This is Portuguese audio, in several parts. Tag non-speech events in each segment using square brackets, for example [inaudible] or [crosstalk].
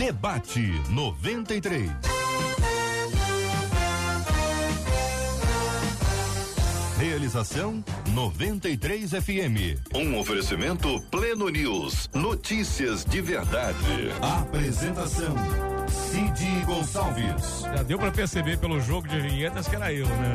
Debate 93. Realização 93 FM. Um oferecimento Pleno News. Notícias de verdade. Apresentação Cid Gonçalves. Já deu para perceber pelo jogo de vinhetas que era eu, né?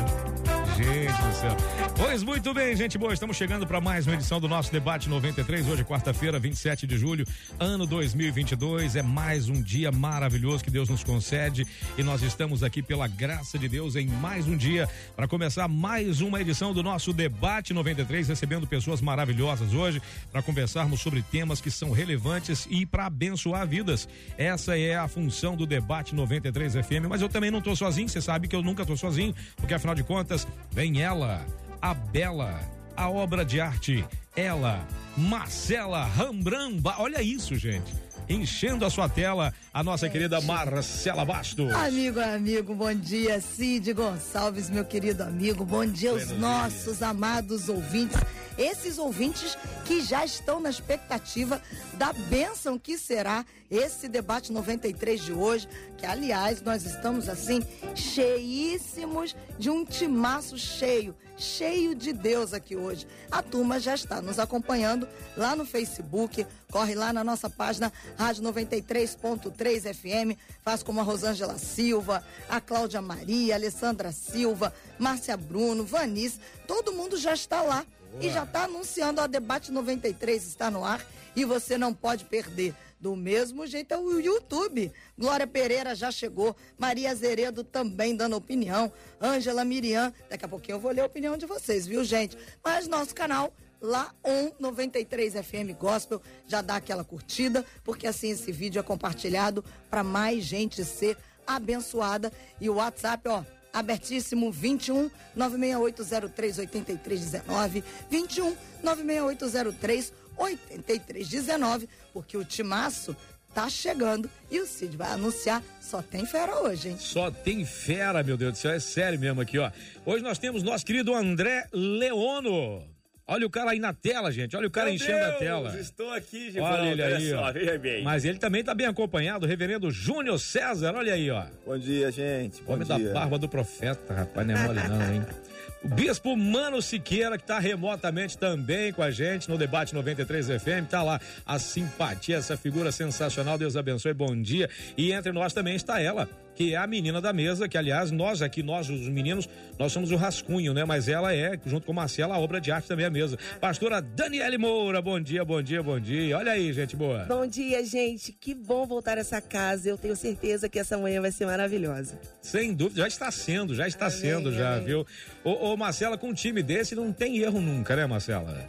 Gente do céu. Pois muito bem, gente boa, estamos chegando para mais uma edição do nosso debate 93. Hoje, quarta-feira, 27 de julho, ano 2022. É mais um dia maravilhoso que Deus nos concede e nós estamos aqui pela graça de Deus em mais um dia para começar mais uma edição do nosso debate 93, recebendo pessoas maravilhosas hoje para conversarmos sobre temas que são relevantes e para abençoar vidas. Essa é a função do debate 93 FM, mas eu também não estou sozinho, você sabe que eu nunca estou sozinho, porque afinal de contas, vem ela, a Bela, a obra de arte, ela, Marcela Rambramba. Olha isso, gente. Enchendo a sua tela, a nossa querida Marcela Bastos. Amigo, amigo, bom dia, Cid Gonçalves, meu querido amigo. Bom dia aos Buenos nossos amados ouvintes. Esses ouvintes que já estão na expectativa da bênção que será esse debate 93 de hoje, que aliás nós estamos assim cheíssimos de um timaço cheio, cheio de Deus aqui hoje. A turma já está nos acompanhando lá no Facebook, corre lá na nossa página Rádio 93.3 FM, faz como a Rosângela Silva, a Cláudia Maria, a Alessandra Silva, Márcia Bruno, Vanice, todo mundo já está lá e já está anunciando a Debate 93 está no ar e você não pode perder. Do mesmo jeito é o YouTube. Glória Pereira já chegou, Maria Zeredo também dando opinião, Ângela Miriam, daqui a pouquinho eu vou ler a opinião de vocês, viu, gente? Mas nosso canal lá on 93 FM Gospel, já dá aquela curtida, porque assim esse vídeo é compartilhado para mais gente ser abençoada e o WhatsApp, ó, abertíssimo 21 96803 8319 21 96803 8319 porque o timaço tá chegando e o Cid vai anunciar só tem fera hoje, hein? Só tem fera, meu Deus do céu, é sério mesmo aqui, ó. Hoje nós temos nosso querido André Leono. Olha o cara aí na tela, gente. Olha o cara Meu enchendo a Deus, tela. Estou aqui, de Olha ele aí, só, ó. veja bem. Mas ele também tá bem acompanhado, o reverendo Júnior César, olha aí, ó. Bom dia, gente. Bom Homem dia. da barba do profeta, rapaz, não é mole não, hein? [laughs] O bispo Mano Siqueira, que está remotamente também com a gente no debate 93 FM, tá lá a simpatia, essa figura sensacional, Deus abençoe, bom dia. E entre nós também está ela, que é a menina da mesa, que aliás, nós aqui, nós os meninos, nós somos o rascunho, né? Mas ela é, junto com Marcela, a obra de arte também é a mesa. Pastora Daniele Moura, bom dia, bom dia, bom dia. Olha aí, gente boa. Bom dia, gente. Que bom voltar a essa casa. Eu tenho certeza que essa manhã vai ser maravilhosa. Sem dúvida, já está sendo, já está Amém, sendo, já, amém. viu? Ô, ô, Marcela, com um time desse não tem erro nunca, né, Marcela?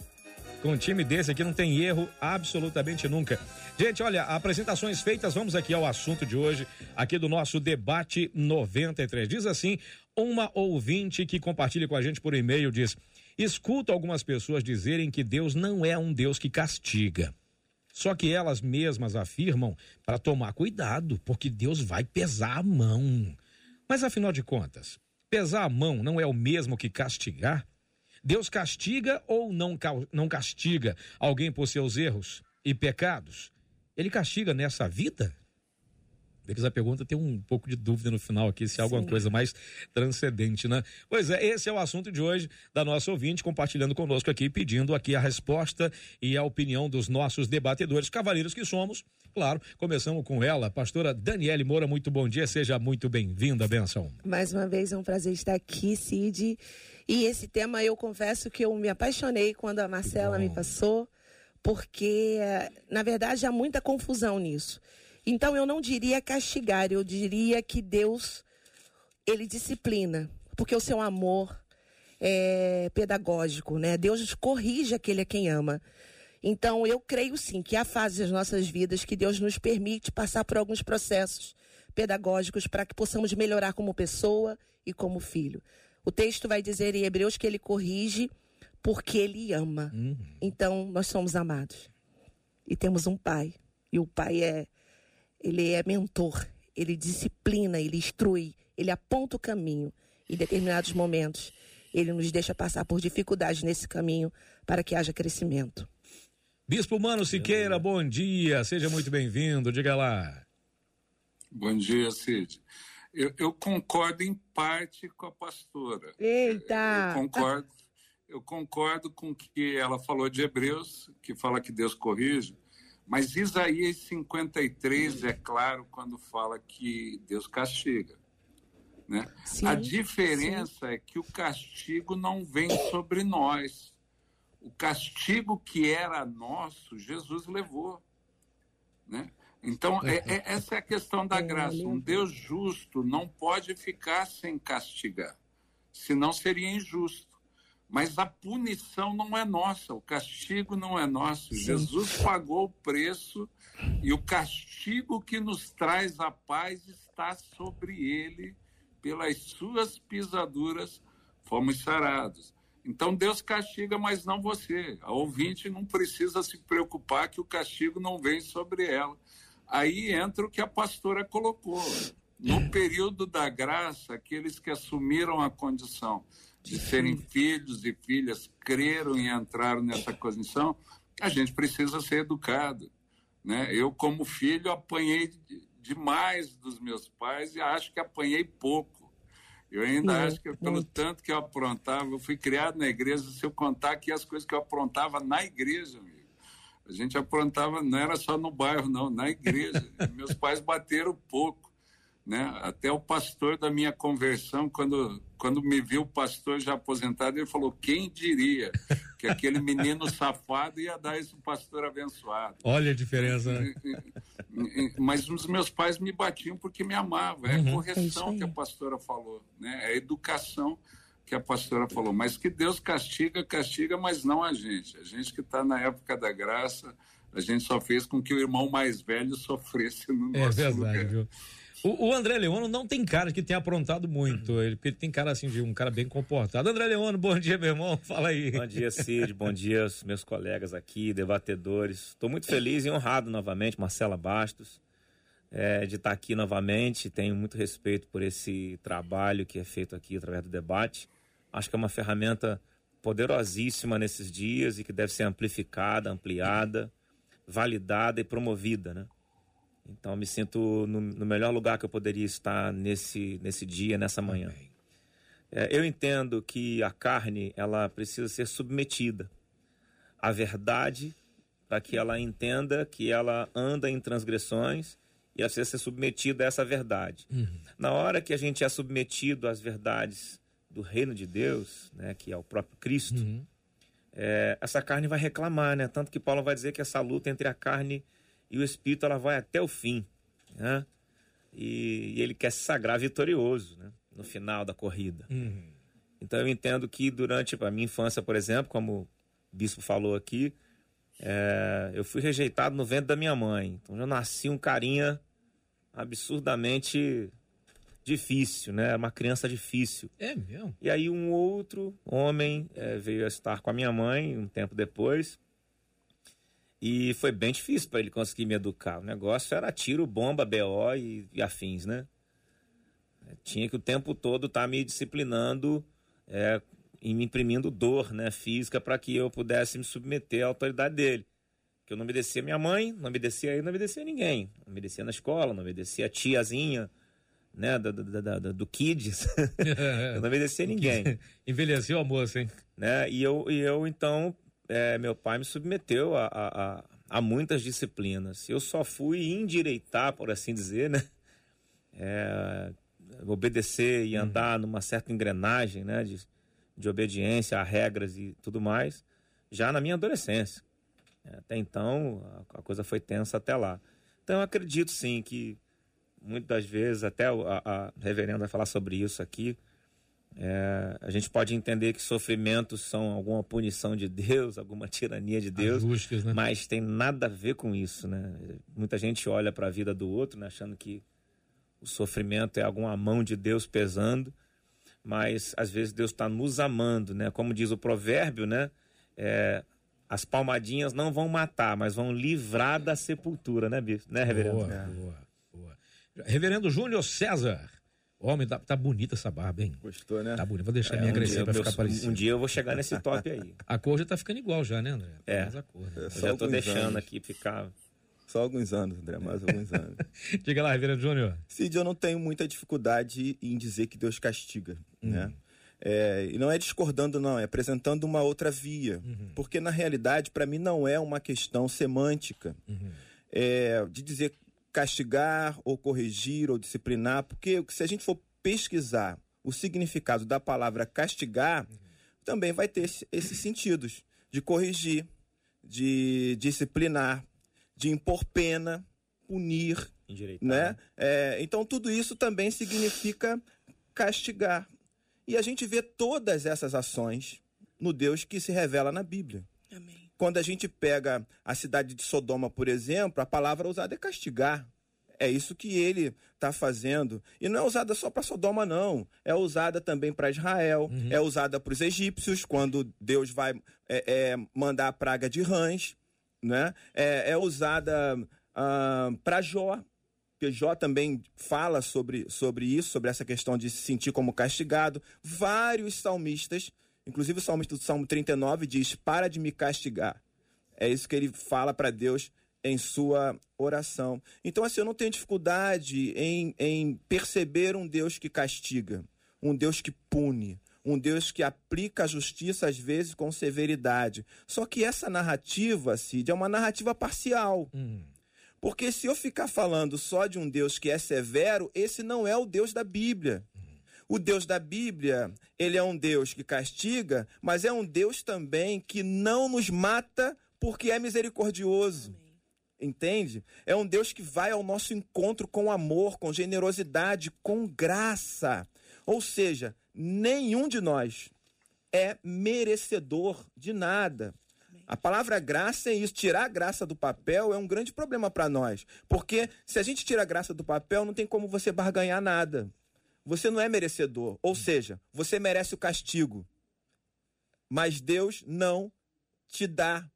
Com um time desse aqui não tem erro absolutamente nunca. Gente, olha, apresentações feitas, vamos aqui ao assunto de hoje, aqui do nosso debate 93. Diz assim, uma ouvinte que compartilha com a gente por e-mail diz: "Escuto algumas pessoas dizerem que Deus não é um Deus que castiga. Só que elas mesmas afirmam para tomar cuidado, porque Deus vai pesar a mão. Mas afinal de contas, pesar a mão não é o mesmo que castigar? Deus castiga ou não, não castiga alguém por seus erros e pecados? Ele castiga nessa vida? Eles a pergunta tem um pouco de dúvida no final aqui, se é alguma Sim. coisa mais transcendente, né? Pois é, esse é o assunto de hoje da nossa ouvinte, compartilhando conosco aqui, pedindo aqui a resposta e a opinião dos nossos debatedores, cavaleiros que somos. Claro, começamos com ela, a pastora Daniele Moura, muito bom dia, seja muito bem-vinda, benção. Mais uma vez é um prazer estar aqui, Cid. E esse tema eu confesso que eu me apaixonei quando a Marcela me passou, porque, eh, na verdade, há muita confusão nisso. Então eu não diria castigar, eu diria que Deus, ele disciplina, porque o seu amor é pedagógico, né? Deus corrige aquele a quem ama. Então, eu creio sim que há fases das nossas vidas que Deus nos permite passar por alguns processos pedagógicos para que possamos melhorar como pessoa e como filho. O texto vai dizer em Hebreus que ele corrige porque ele ama. Então, nós somos amados. E temos um pai. E o pai é ele é mentor, ele disciplina, ele instrui, ele aponta o caminho. Em determinados momentos, ele nos deixa passar por dificuldades nesse caminho para que haja crescimento. Bispo Mano Siqueira, bom dia, seja muito bem-vindo, diga lá. Bom dia, Cid. Eu, eu, concordo em parte com a pastora. Eita! Eu concordo, eu concordo com o que ela falou de Hebreus, que fala que Deus corrige, mas Isaías 53 é claro quando fala que Deus castiga. Né? Sim, a diferença sim. é que o castigo não vem sobre nós. O castigo que era nosso, Jesus levou. Né? Então, é, é, essa é a questão da é, graça. Um Deus justo não pode ficar sem castigar, senão seria injusto. Mas a punição não é nossa, o castigo não é nosso. Sim. Jesus pagou o preço e o castigo que nos traz a paz está sobre ele pelas suas pisaduras fomos sarados. Então Deus castiga, mas não você. A ouvinte não precisa se preocupar que o castigo não vem sobre ela. Aí entra o que a pastora colocou. No período da graça, aqueles que assumiram a condição de serem filhos e filhas, creram e entraram nessa condição, a gente precisa ser educado. Né? Eu, como filho, apanhei demais dos meus pais e acho que apanhei pouco. Eu ainda é, acho que pelo tanto que eu aprontava, eu fui criado na igreja, se eu contar aqui as coisas que eu aprontava na igreja, amigo. A gente aprontava, não era só no bairro, não, na igreja. [laughs] Meus pais bateram pouco. Né? Até o pastor da minha conversão, quando, quando me viu o pastor já aposentado, ele falou: quem diria que aquele menino [laughs] safado ia dar esse pastor abençoado? Olha a diferença. Né? Mas os meus pais me batiam porque me amavam. É a uhum. correção é que a pastora falou, né? é a educação que a pastora falou. Mas que Deus castiga, castiga, mas não a gente. A gente que está na época da graça, a gente só fez com que o irmão mais velho sofresse no é nosso verdade, lugar. Viu? O, o, André Leono não tem cara que tenha aprontado muito, ele, ele tem cara assim de um cara bem comportado. André Leono, bom dia, meu irmão, [laughs] fala aí. Bom dia, Cid, bom dia meus colegas aqui, debatedores. Estou muito feliz e honrado novamente, Marcela Bastos, é, de estar aqui novamente. Tenho muito respeito por esse trabalho que é feito aqui através do debate. Acho que é uma ferramenta poderosíssima nesses dias e que deve ser amplificada, ampliada, validada e promovida, né? Então, me sinto no, no, melhor lugar que eu poderia estar nesse, nesse dia, nessa manhã. É, eu entendo que a carne ela precisa ser submetida à verdade para que ela entenda que ela anda em transgressões e ela precisa ser submetida a essa verdade. Uhum. Na hora que a gente é submetido às verdades do reino de Deus, né, que é o próprio Cristo, uhum. é, essa carne vai reclamar, né? Tanto que Paulo vai dizer que essa luta entre a carne e e o espírito ela vai até o fim, né? E, e ele quer se sagrar vitorioso, né? No final da corrida. Uhum. Então eu entendo que durante a minha infância, por exemplo, como o bispo falou aqui, é, eu fui rejeitado no ventre da minha mãe. Então eu nasci um carinha absurdamente difícil, né? Uma criança difícil. É mesmo? E aí um outro homem é, veio a estar com a minha mãe um tempo depois. E foi bem difícil para ele conseguir me educar. O negócio era tiro, bomba, BO e, e afins, né? Tinha que o tempo todo estar tá me disciplinando é, e me imprimindo dor né, física para que eu pudesse me submeter à autoridade dele. Que eu não obedecia minha mãe, não obedecia ele, não obedecia ninguém. Não obedecia na escola, não obedecia a tiazinha, né, do, do, do, do Kids. [laughs] eu não obedecia [laughs] ninguém. Envelheceu a moça, hein? Né? E, eu, e eu, então, é, meu pai me submeteu a, a, a, muitas disciplinas. Eu só fui endireitar, por assim dizer, né? É, obedecer e uhum. andar numa certa engrenagem, né? De, de obediência a regras e tudo mais, já na minha adolescência. Até então, a, a coisa foi tensa até lá. Então, eu acredito sim que muitas das vezes, até a, a reverenda vai falar sobre isso aqui, é, a gente pode entender que sofrimentos são alguma punição de Deus, [laughs] alguma tirania de Deus, né? mas tem nada a ver com isso, né? Muita gente olha para a vida do outro, né, achando que o sofrimento é alguma mão de Deus pesando, mas às vezes Deus está nos amando, né? Como diz o provérbio, né? É, as palmadinhas não vão matar, mas vão livrar da sepultura, né, Bispo? Né, reverendo? Boa, boa, boa. Reverendo Júnior César. Homem, tá, tá bonita essa barba, hein? Gostou, né? Tá bonita. Vou deixar é, minha um crescer pra ficar parecido. Um dia eu vou chegar nesse top aí. [laughs] a cor já tá ficando igual já, né, André? É. a cor, né? Eu já tô deixando anos. aqui ficar Só alguns anos, André, mais alguns anos. [laughs] Diga lá, Ribeiro Júnior. Cid, eu não tenho muita dificuldade em dizer que Deus castiga, uhum. né? É, e não é discordando, não, é apresentando uma outra via. Uhum. Porque, na realidade, para mim, não é uma questão semântica uhum. é, de dizer castigar ou corrigir ou disciplinar, porque se a gente for pesquisar o significado da palavra castigar, uhum. também vai ter esses sentidos de corrigir, de disciplinar, de impor pena, punir, né? né? É, então tudo isso também significa castigar. E a gente vê todas essas ações no Deus que se revela na Bíblia. Amém. Quando a gente pega a cidade de Sodoma, por exemplo, a palavra usada é castigar. É isso que ele está fazendo. E não é usada só para Sodoma, não. É usada também para Israel, uhum. é usada para os egípcios, quando Deus vai é, é, mandar a praga de rãs né? É, é usada ah, para Jó, porque Jó também fala sobre, sobre isso, sobre essa questão de se sentir como castigado. Vários salmistas, inclusive o salmista do Salmo 39 diz: Para de me castigar. É isso que ele fala para Deus em sua oração. Então, assim, eu não tenho dificuldade em, em perceber um Deus que castiga, um Deus que pune, um Deus que aplica a justiça às vezes com severidade. Só que essa narrativa, Cid, é uma narrativa parcial. Hum. Porque se eu ficar falando só de um Deus que é severo, esse não é o Deus da Bíblia. O Deus da Bíblia, ele é um Deus que castiga, mas é um Deus também que não nos mata porque é misericordioso. Amém. Entende? É um Deus que vai ao nosso encontro com amor, com generosidade, com graça. Ou seja, nenhum de nós é merecedor de nada. A palavra graça é isso. Tirar a graça do papel é um grande problema para nós. Porque se a gente tira a graça do papel, não tem como você barganhar nada. Você não é merecedor. Ou seja, você merece o castigo. Mas Deus não te dá.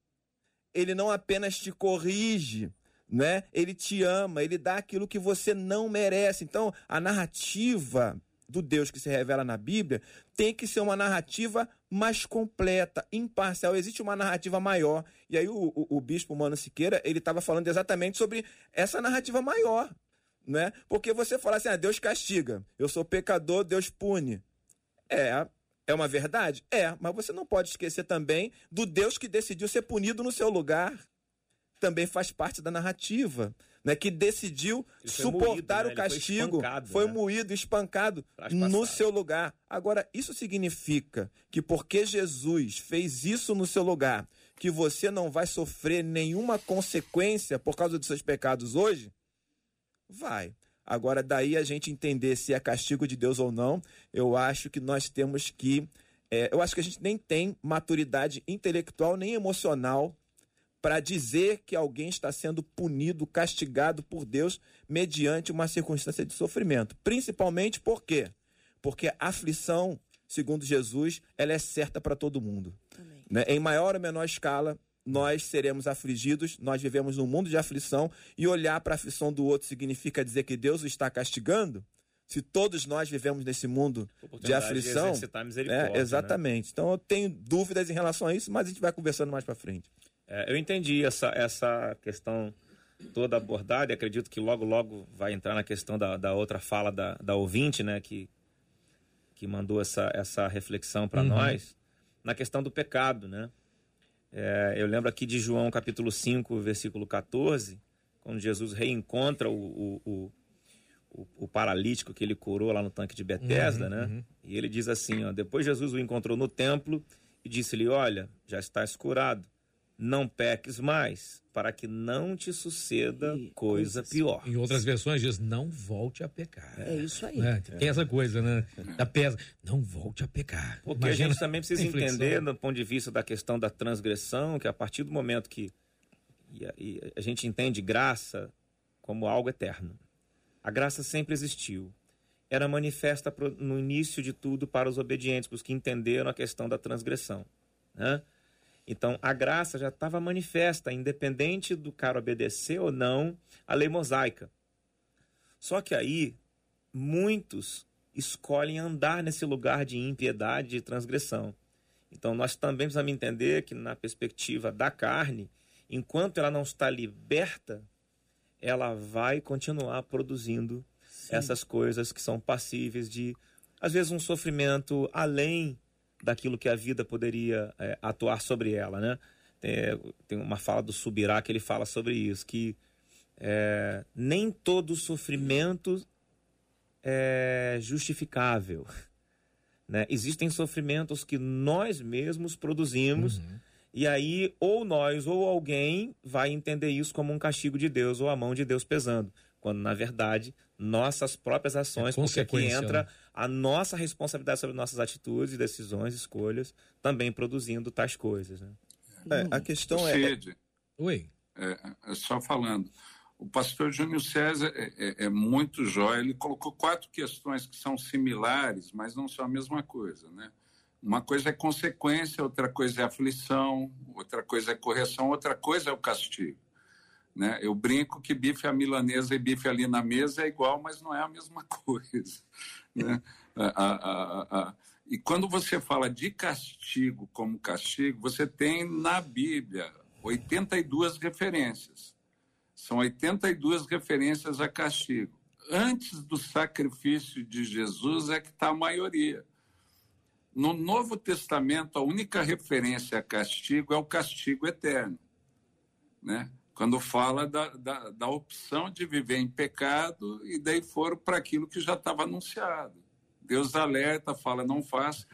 Ele não apenas te corrige, né? Ele te ama, ele dá aquilo que você não merece. Então, a narrativa do Deus que se revela na Bíblia tem que ser uma narrativa mais completa, imparcial. Existe uma narrativa maior. E aí o, o, o bispo Mano Siqueira, ele estava falando exatamente sobre essa narrativa maior. Né? Porque você fala assim, ah, Deus castiga, eu sou pecador, Deus pune. É, é uma verdade? É, mas você não pode esquecer também do Deus que decidiu ser punido no seu lugar. Também faz parte da narrativa né, que decidiu suportar moído, né? o castigo, foi, foi né? moído, espancado no seu lugar. Agora, isso significa que porque Jesus fez isso no seu lugar, que você não vai sofrer nenhuma consequência por causa dos seus pecados hoje? Vai. Agora, daí a gente entender se é castigo de Deus ou não, eu acho que nós temos que. É, eu acho que a gente nem tem maturidade intelectual nem emocional para dizer que alguém está sendo punido, castigado por Deus mediante uma circunstância de sofrimento. Principalmente por quê? Porque a aflição, segundo Jesus, ela é certa para todo mundo. Né? Em maior ou menor escala, nós seremos afligidos, nós vivemos num mundo de aflição, e olhar para a aflição do outro significa dizer que Deus o está castigando? Se todos nós vivemos nesse mundo de aflição. De é, né? exatamente. Né? Então eu tenho dúvidas em relação a isso, mas a gente vai conversando mais para frente. É, eu entendi essa, essa questão toda abordada e acredito que logo, logo vai entrar na questão da, da outra fala da, da ouvinte, né, que, que mandou essa, essa reflexão para uhum. nós, na questão do pecado, né? É, eu lembro aqui de João capítulo 5, versículo 14, quando Jesus reencontra o, o, o, o, o paralítico que ele curou lá no tanque de Betesda, uhum, né? Uhum. E ele diz assim, ó, depois Jesus o encontrou no templo e disse-lhe, olha, já estás curado não peques mais, para que não te suceda e, coisa pior. Em outras versões diz, não volte a pecar. É isso aí. É, tem essa coisa, né? Da pesa, não volte a pecar. Porque Imagina a gente também precisa entender, do ponto de vista da questão da transgressão, que a partir do momento que a gente entende graça como algo eterno, a graça sempre existiu. Era manifesta no início de tudo para os obedientes, para os que entenderam a questão da transgressão. Né? Então, a graça já estava manifesta, independente do cara obedecer ou não à lei mosaica. Só que aí, muitos escolhem andar nesse lugar de impiedade e transgressão. Então, nós também precisamos entender que, na perspectiva da carne, enquanto ela não está liberta ela vai continuar produzindo Sim. essas coisas que são passíveis de, às vezes, um sofrimento além daquilo que a vida poderia é, atuar sobre ela, né? Tem, tem, uma fala do Subirá que ele fala sobre isso, que é, nem todo sofrimento é justificável. [laughs] Né? Existem sofrimentos que nós mesmos produzimos uhum. e aí ou nós ou alguém vai entender isso como um castigo de Deus ou a mão de Deus pesando, quando na verdade nossas próprias ações, é porque aqui entra né? A nossa responsabilidade sobre nossas atitudes, decisões, escolhas, também produzindo tais coisas. Né? É, a questão é. Oi. É, é, só falando. O pastor Júnior César é, é, é, muito jóia. Ele colocou quatro questões que são similares, mas não são a mesma coisa, né? Uma coisa é consequência, outra coisa é aflição, outra coisa é correção, outra coisa é o castigo. Né? Eu brinco que bife à milanesa e bife ali na mesa é igual, mas não é a mesma [laughs] coisa. Né? a, a, a, e quando você fala de castigo como castigo, você tem na Bíblia 82 referências. São 82 referências a castigo. Antes do sacrifício de Jesus é que está a maioria. No Novo Testamento, a única referência a castigo é o castigo eterno. Né? Quando fala da, da, da opção de viver em pecado e daí foram para aquilo que já estava anunciado. Deus alerta, fala, não faça.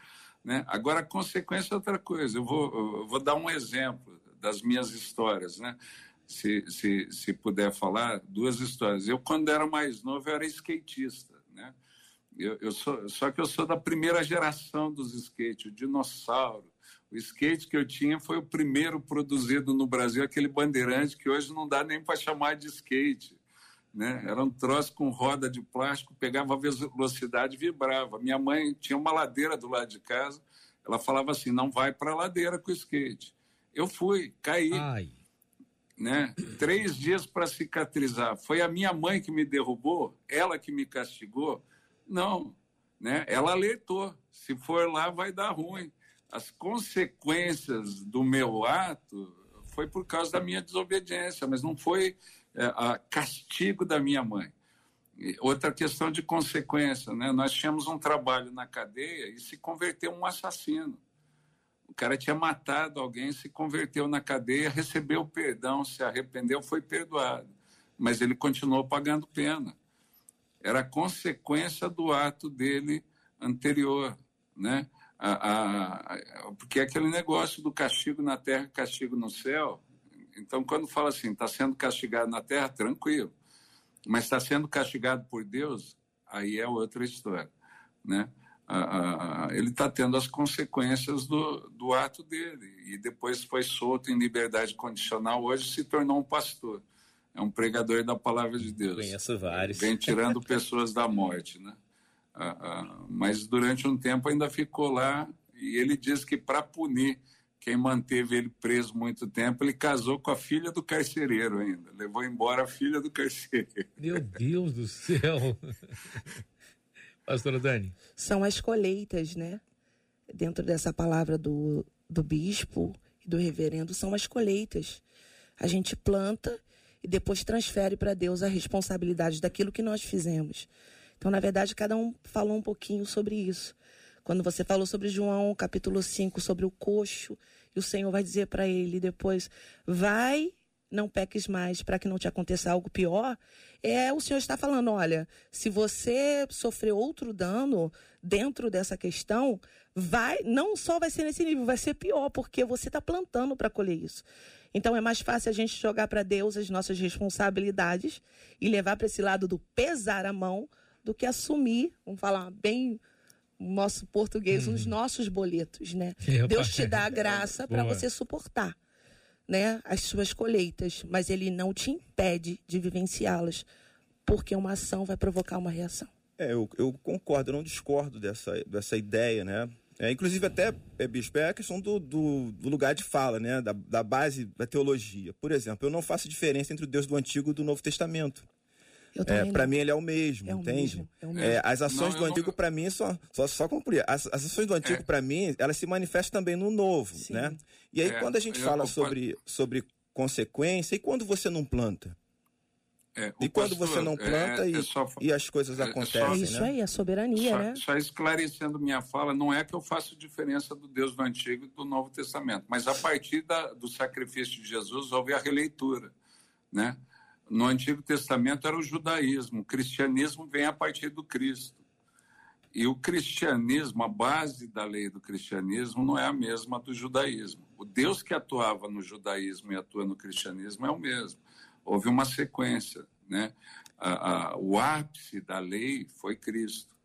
Né? Agora, a consequência é outra coisa. Eu vou, eu vou dar um exemplo das minhas histórias. Né? se, se, se puder falar, duas histórias. Eu, quando era mais novo, era skatista, né? Eu, eu sou, só que eu sou da primeira geração dos skates, o dinossauro. O skate que eu tinha foi o primeiro produzido no Brasil, aquele bandeirante que hoje não dá nem para chamar de skate. Né? Era um troço com roda de plástico, pegava a velocidade e vibrava. Minha mãe tinha uma ladeira do lado de casa, ela falava assim: não vai para a ladeira com o skate. Eu fui, caí. Ai né? Três dias para cicatrizar. Foi a minha mãe que me derrubou? Ela que me castigou? Não, né? Ela alertou. Se for lá, vai dar ruim. As consequências do meu ato foi por causa da minha desobediência, mas não foi é, a castigo da minha mãe. Outra questão de consequência, né? Nós tínhamos um trabalho na cadeia e se converteu um assassino cara tinha matado alguém, se converteu na cadeia, recebeu perdão, se arrependeu, foi perdoado. Mas ele continuou pagando pena. Era consequência do ato dele anterior, né? A, a, a, porque é aquele negócio do castigo na terra, castigo no céu. Então, quando fala assim, está sendo castigado na terra, tranquilo. Mas está sendo castigado por Deus, aí é outra história, né? ele está tendo as consequências do, do ato dele. E depois foi solto em liberdade condicional, hoje se tornou um pastor. É um pregador da palavra de Deus. Conheço vários. Vem tirando pessoas da morte, né? Mas durante um tempo ainda ficou lá e ele diz que para punir quem manteve ele preso muito tempo, ele casou com a filha do carcereiro ainda. Levou embora a filha do carcereiro. Meu Deus do céu! [laughs] Pastora Dani. São as colheitas, né? Dentro dessa palavra do, do bispo e do reverendo, são as colheitas. A gente planta e depois transfere para Deus a responsabilidade daquilo que nós fizemos. Então, na verdade, cada um falou um pouquinho sobre isso. Quando você falou sobre João, capítulo 5, sobre o coxo, e o Senhor vai dizer para ele depois: vai não peques mais para que não te aconteça algo pior, é o Senhor está falando, olha, se você sofrer outro dano dentro dessa questão, vai, não só vai ser nesse nível, vai ser pior, porque você está plantando para colher isso. Então é mais fácil a gente jogar para Deus as nossas responsabilidades e levar para esse lado do pesar a mão do que assumir, vamos falar bem nosso português, os uhum. nossos boletos, né? Deus te dá a graça para você suportar né, as suas colheitas, mas ele não te impede de vivenciá-las, porque uma ação vai provocar uma reação. É, eu, eu concordo, eu não discordo dessa, dessa ideia, né? É, inclusive, até, é, Bispo, é a questão do, do, do, lugar de fala, né? Da, da base da teologia. Por exemplo, eu não faço diferença entre o Deus do Antigo e do Novo Testamento. É, para mim ele é o mesmo, é o entende? Mesmo, é o mesmo. É, as ações não, do antigo para mim só só só concluir. As, as ações do antigo é. para mim elas se manifestam também no novo, Sim. né? E aí é, quando a gente fala sobre sobre consequência e quando você não planta, É, e quando pastor, você não planta é, e, é só, e, as coisas é, é acontecem. É, isso né? aí, a soberania, só, né? Só esclarecendo minha fala, não é que eu faço diferença do Deus do Antigo e do Novo Testamento, mas a partir da, do sacrifício de Jesus houve a releitura, né? No Antigo Testamento era o judaísmo, o cristianismo vem a partir do Cristo. E o cristianismo, a base da lei do cristianismo não é a mesma do judaísmo. O Deus que atuava no judaísmo e atua no cristianismo é o mesmo houve uma sequência, né? A, a, o ápice da lei foi Cristo.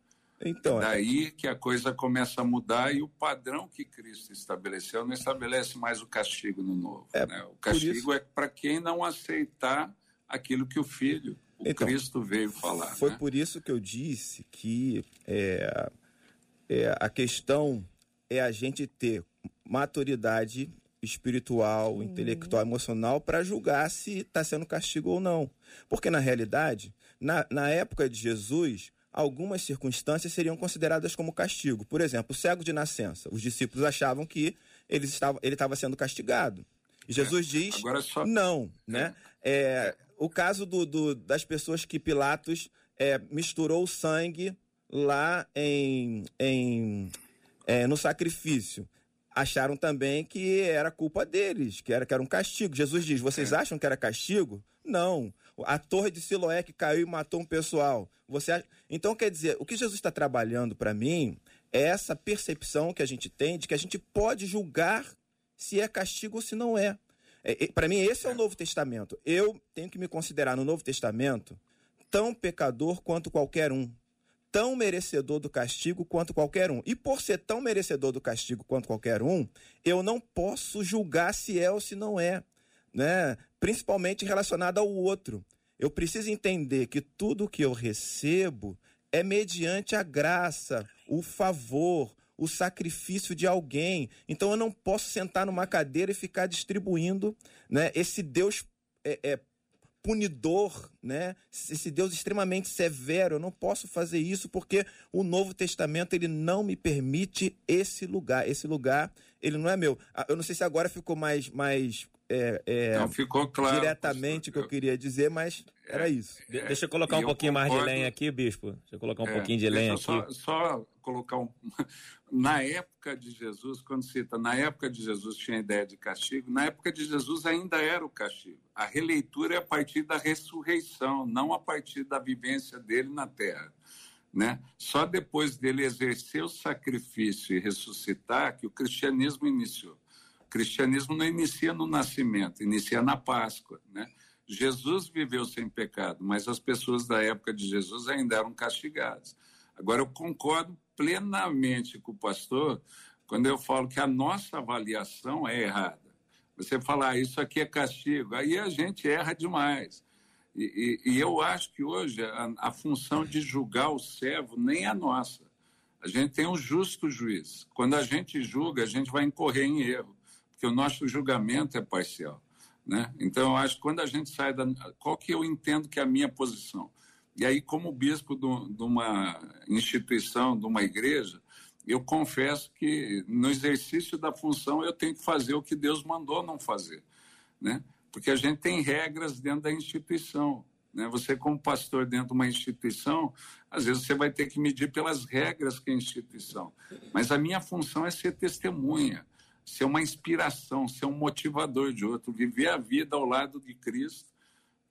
Então, é daí que a coisa começa a mudar e o padrão que Cristo estabeleceu não estabelece mais o castigo no novo. É, né? O castigo isso... é para quem não aceitar aquilo que o Filho, o então, Cristo, veio falar. Foi né? por isso que eu disse que é, é, a questão é a gente ter maturidade espiritual, intelectual, emocional para julgar se está sendo castigo ou não. Porque, na realidade, na, na época de Jesus, algumas circunstâncias seriam consideradas como castigo. Por exemplo, o cego de nascença. Os discípulos achavam que ele estava, ele estava sendo castigado. E Jesus é, diz só... não, né? É, o caso do, do, das pessoas que Pilatos é, misturou o sangue lá em, em é, no sacrifício acharam também que era culpa deles, que era, que era um castigo. Jesus diz: vocês é. acham que era castigo? Não. A torre de Siloé que caiu e matou um pessoal. Você Então, quer dizer, o que Jesus está trabalhando para mim é essa percepção que a gente tem de que a gente pode julgar se é castigo ou se não é. É para mim, esse é o Novo Testamento. Eu tenho que me considerar no Novo Testamento tão pecador quanto qualquer um tão merecedor do castigo quanto qualquer um. E por ser tão merecedor do castigo quanto qualquer um, eu não posso julgar se é ou se não é, né? Principalmente relacionado ao outro. Eu preciso entender que tudo que eu recebo é mediante a graça, o favor, o sacrifício de alguém. Então eu não posso sentar numa cadeira e ficar distribuindo né, esse Deus é, é, punidor, né? Esse Deus extremamente severo. Eu não posso fazer isso porque o Novo Testamento ele não me permite esse lugar. Esse lugar ele não é meu. Ah, eu não sei se agora ficou mais mais é, é, não ficou claro diretamente o que eu queria dizer, mas é, era isso. É, deixa eu colocar um pouquinho concordo, mais de lenha aqui, bispo. Deixa eu colocar um é, pouquinho de lenha aqui. Só, só colocar um. [laughs] Na época de Jesus, quando cita, na época de Jesus tinha ideia de castigo, na época de Jesus ainda era o castigo. A releitura é a partir da ressurreição, não a partir da vivência dele na terra. Né? Só depois dele exercer o sacrifício e ressuscitar que o cristianismo iniciou. Cristianismo não inicia no nascimento, inicia na Páscoa. Né? Jesus viveu sem pecado, mas as pessoas da época de Jesus ainda eram castigadas. Agora, eu concordo plenamente com o pastor quando eu falo que a nossa avaliação é errada. Você falar, ah, isso aqui é castigo, aí a gente erra demais. E, e, e eu acho que hoje a, a, função de julgar o servo nem é nossa. A gente tem um justo juiz. Quando a gente julga, a gente vai incorrer em erro, porque o nosso julgamento é parcial. Né? Então, eu acho que quando a gente sai da. Qual que eu entendo que é a minha posição? E aí, como bispo de uma instituição, de uma igreja, eu confesso que no exercício da função eu tenho que fazer o que Deus mandou não fazer, né? Porque a gente tem regras dentro da instituição, né? Você como pastor dentro de uma instituição, às vezes você vai ter que medir pelas regras que é a instituição. Mas a minha função é ser testemunha, ser uma inspiração, ser um motivador de outro, viver a vida ao lado de Cristo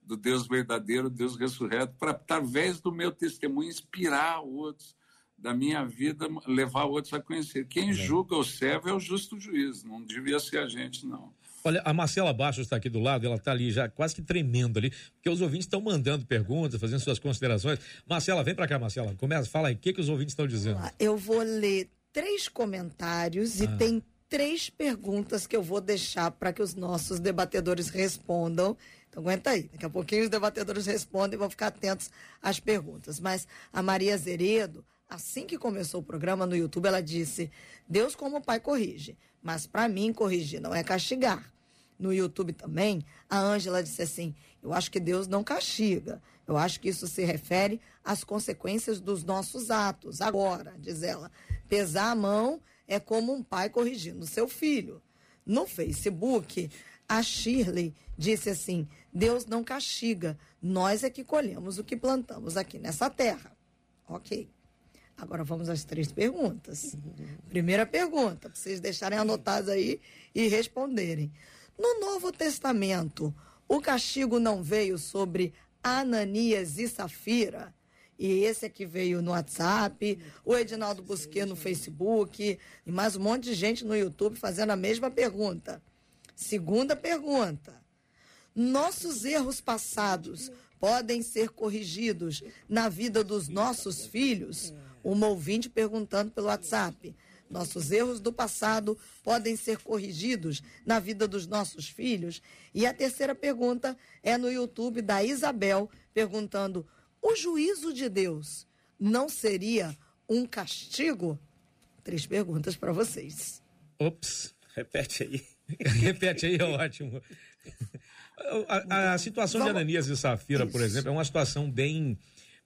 do Deus verdadeiro, Deus ressurreto, para, através do meu testemunho, inspirar outros, da minha vida, levar outros a conhecer. Quem é. julga o servo é o justo juiz, não devia ser a gente, não. Olha, a Marcela Bastos está aqui do lado, ela está ali já quase que tremendo ali, porque os ouvintes estão mandando perguntas, fazendo suas considerações. Marcela, vem para cá, Marcela. Começa, fala aí, o que, que os ouvintes estão dizendo? Eu vou ler três comentários ah. e tem três perguntas que eu vou deixar para que os nossos debatedores respondam. Então aguenta aí, daqui a pouquinho os debatedores respondem e vão ficar atentos às perguntas. Mas a Maria Zeredo, assim que começou o programa no YouTube, ela disse: Deus como pai corrige, mas para mim corrigir não é castigar. No YouTube também, a Ângela disse assim: Eu acho que Deus não castiga. Eu acho que isso se refere às consequências dos nossos atos. Agora, diz ela, pesar a mão é como um pai corrigindo seu filho. No Facebook, A Shirley disse assim: Deus não castiga, nós é que colhemos o que plantamos aqui nessa terra. Ok. Agora vamos às três perguntas. Primeira pergunta, para vocês deixarem anotadas aí e responderem. No Novo Testamento, o castigo não veio sobre Ananias e Safira? E esse aqui veio no WhatsApp, o Edinaldo Busquet no Facebook, e mais um monte de gente no YouTube fazendo a mesma pergunta. Segunda pergunta. Nossos erros passados podem ser corrigidos na vida dos nossos filhos? Uma ouvinte perguntando pelo WhatsApp. Nossos erros do passado podem ser corrigidos na vida dos nossos filhos? E a terceira pergunta é no YouTube da Isabel, perguntando: o juízo de Deus não seria um castigo? Três perguntas para vocês. Ops, repete aí. [laughs] repete aí, é ótimo. A, a, situação Vamos... de Ananias e Safira, Isso. por exemplo, é uma situação bem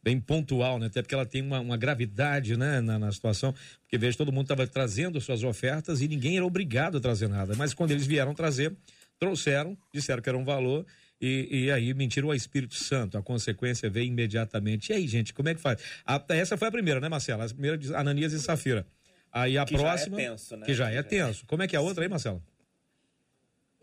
bem pontual, né? Até porque ela tem uma, uma gravidade, né, na, na, situação. Porque veja, todo mundo estava trazendo suas ofertas e ninguém era obrigado a trazer nada. Mas quando eles vieram trazer, trouxeram, disseram que era um valor e, e, aí mentiram ao Espírito Santo. A consequência veio imediatamente. E aí, gente, como é que faz? A, essa foi a primeira, né, Marcela? A primeira de Ananias e Safira. Aí a que próxima. Já é tenso, né? Que já é tenso. Como é que é a outra aí, Marcela?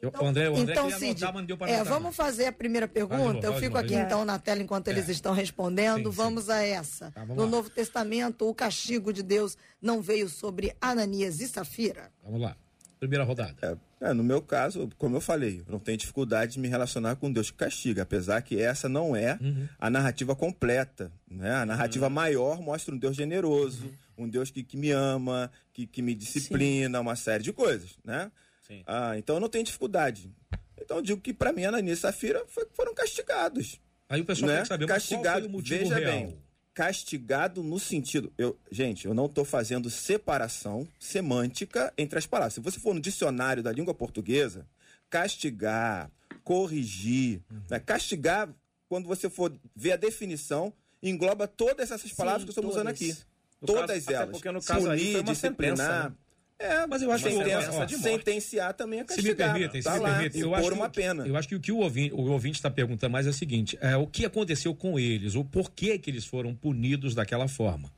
Então, o André, o André então, Cid, anotar, é, vamos fazer a primeira pergunta. Eu fico aqui então na tela enquanto eles é. estão respondendo. Sim, vamos sim. a essa. Tá, vamos no lá. Novo Testamento, o castigo de Deus não veio sobre Ananias e Safira? Vamos lá. Primeira rodada. É, é, no meu caso, como eu falei, eu não tenho dificuldade de me relacionar com Deus que castiga, apesar que essa não é uhum. a narrativa completa. Né? A narrativa uhum. maior mostra um Deus generoso, uhum. um Deus que, que me ama, que, que me disciplina, Sim. uma série de coisas. Né? Sim. Ah, então eu não tenho dificuldade. Então eu digo que para mim Ananias e Safira foram castigados. Aí o pessoal né? quer saber Castigado, qual foi o motivo veja real? Bem, castigado no sentido. Eu, gente, eu não estou fazendo separação semântica entre as palavras. Se você for no dicionário da língua portuguesa, castigar, corrigir, uhum. né? castigar, quando você for ver a definição, engloba todas essas palavras Sim, que eu estou usando aqui. No todas caso, elas. Porque no caso Punir, disciplinar. Sentença, né? É, mas eu acho que de sentenciar também é castigar. Se me permitem, tá se me permitem, eu acho uma que, pena. Eu acho que o que o ouvinte, o ouvinte está perguntando mais é o seguinte: é, o que aconteceu com eles, o porquê que eles foram punidos daquela forma.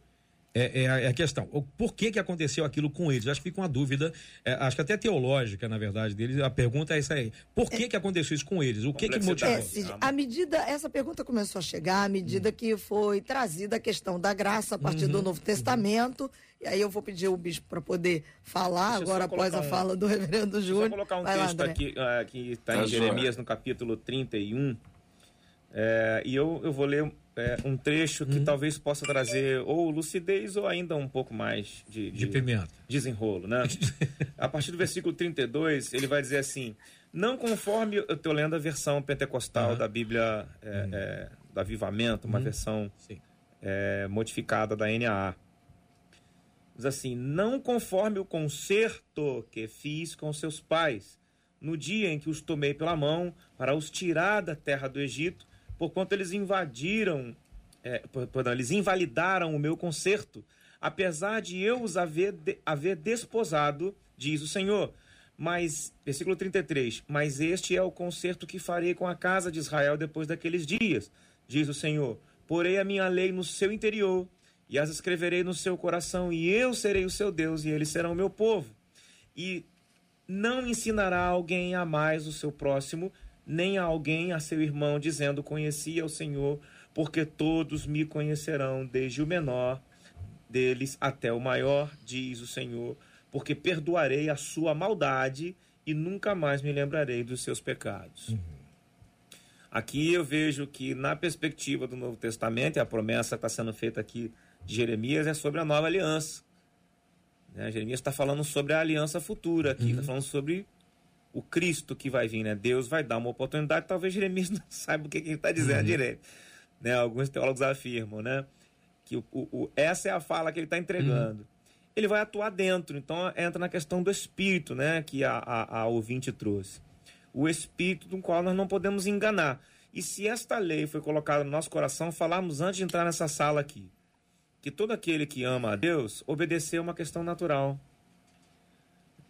É, é, a, é, a, questão. O, por que, que aconteceu aquilo com eles? Acho que fica uma dúvida, é, acho que até teológica, na verdade, deles. A pergunta é essa aí. Por que, é. que aconteceu isso com eles? O que, que motivou? É, Cid, medida, essa pergunta começou a chegar à medida hum. que foi trazida a questão da graça a partir uhum. do Novo Testamento. Uhum. E aí eu vou pedir o bispo para poder falar Deixa agora após a um, fala do reverendo Júnior. Vou colocar um Vai texto lá, aqui uh, que está tá em Jeremias, no capítulo 31. É, e eu, eu vou ler é, um trecho que hum. talvez possa trazer ou lucidez ou ainda um pouco mais de, de, de pimenta. desenrolo, né? [laughs] a partir do versículo 32, ele vai dizer assim: Não conforme eu estou lendo a versão pentecostal uhum. da Bíblia é, hum. é, do Avivamento, uma hum. versão é, modificada da NAA. Diz assim: Não conforme o concerto que fiz com seus pais, no dia em que os tomei pela mão para os tirar da terra do Egito porquanto eles invadiram, é, perdão, eles invalidaram o meu conserto, apesar de eu os haver, de, haver desposado, diz o Senhor. Mas, versículo 33, mas este é o conserto que farei com a casa de Israel depois daqueles dias, diz o Senhor. Porei a minha lei no seu interior e as escreverei no seu coração, e eu serei o seu Deus, e eles serão o meu povo. E não ensinará alguém a mais o seu próximo, nem a alguém a seu irmão, dizendo: Conhecia o Senhor, porque todos me conhecerão, desde o menor deles até o maior, diz o Senhor, porque perdoarei a sua maldade e nunca mais me lembrarei dos seus pecados. Uhum. Aqui eu vejo que, na perspectiva do Novo Testamento, e a promessa está sendo feita aqui de Jeremias é sobre a nova aliança. Né? Jeremias está falando sobre a aliança futura aqui, está uhum. falando sobre o Cristo que vai vir, né? Deus vai dar uma oportunidade, talvez Jeremias [laughs] não saiba o que, que ele está dizendo uhum. direito. Né? Alguns teólogos afirmam, né? Que o, o, essa é a fala que ele está entregando. Uhum. Ele vai atuar dentro, então entra na questão do Espírito, né? Que a, a, a ouvinte trouxe. O Espírito do qual nós não podemos enganar. E se esta lei foi colocada no nosso coração, falarmos antes de entrar nessa sala aqui, que todo aquele que ama a Deus obedeceu uma questão natural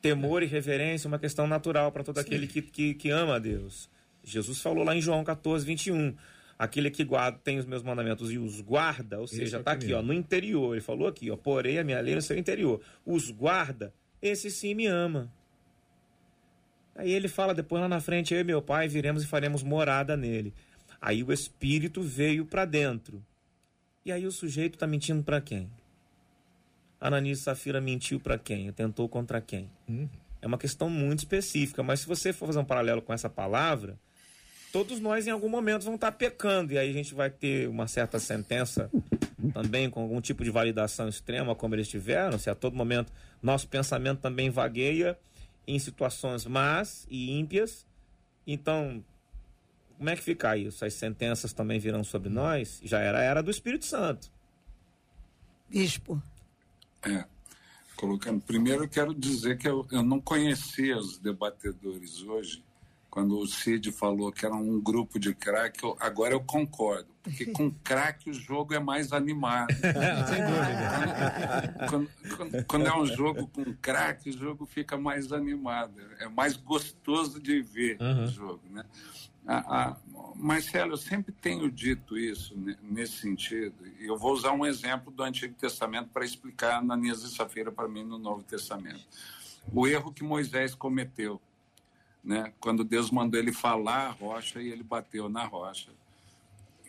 Temor e reverência é uma questão natural para todo aquele que, que, que ama a Deus. Jesus falou lá em João 14, 21 aquele que guarda, tem os meus mandamentos e os guarda, ou seja, está aqui, ó, no interior. Ele falou aqui, ó, porém a minha lei no seu interior. Os guarda, esse sim me ama. Aí ele fala depois lá na frente, eu e meu pai viremos e faremos morada nele. Aí o espírito veio para dentro. E aí o sujeito está mentindo para quem? Ananias e Safira mentiu para quem? Tentou contra quem? Uhum. É uma questão muito específica, mas se você for fazer um paralelo com essa palavra, todos nós em algum momento vão estar pecando e aí a gente vai ter uma certa sentença também com algum tipo de validação extrema como eles tiveram, se a todo momento nosso pensamento também vagueia em situações más e ímpias. Então, como é que fica isso? As sentenças também virão sobre nós? Já era a era do Espírito Santo. Bispo. É. Colocando. Primeiro, eu quero dizer que eu, eu não conhecia os debatedores hoje quando o Cid falou que era um grupo de craque, agora eu concordo, porque [laughs] com craque o jogo é mais animado. [laughs] Sem dúvida. Quando, quando, quando, é um jogo com craque, o jogo fica mais animado, é mais gostoso de ver uhum. o jogo, né? Marcelo, eu sempre tenho dito isso nesse sentido, eu vou usar um exemplo do Antigo Testamento para explicar Ananias e Safira para mim no Novo Testamento. O erro que Moisés cometeu né? Quando Deus mandou ele falar a rocha e ele bateu na rocha.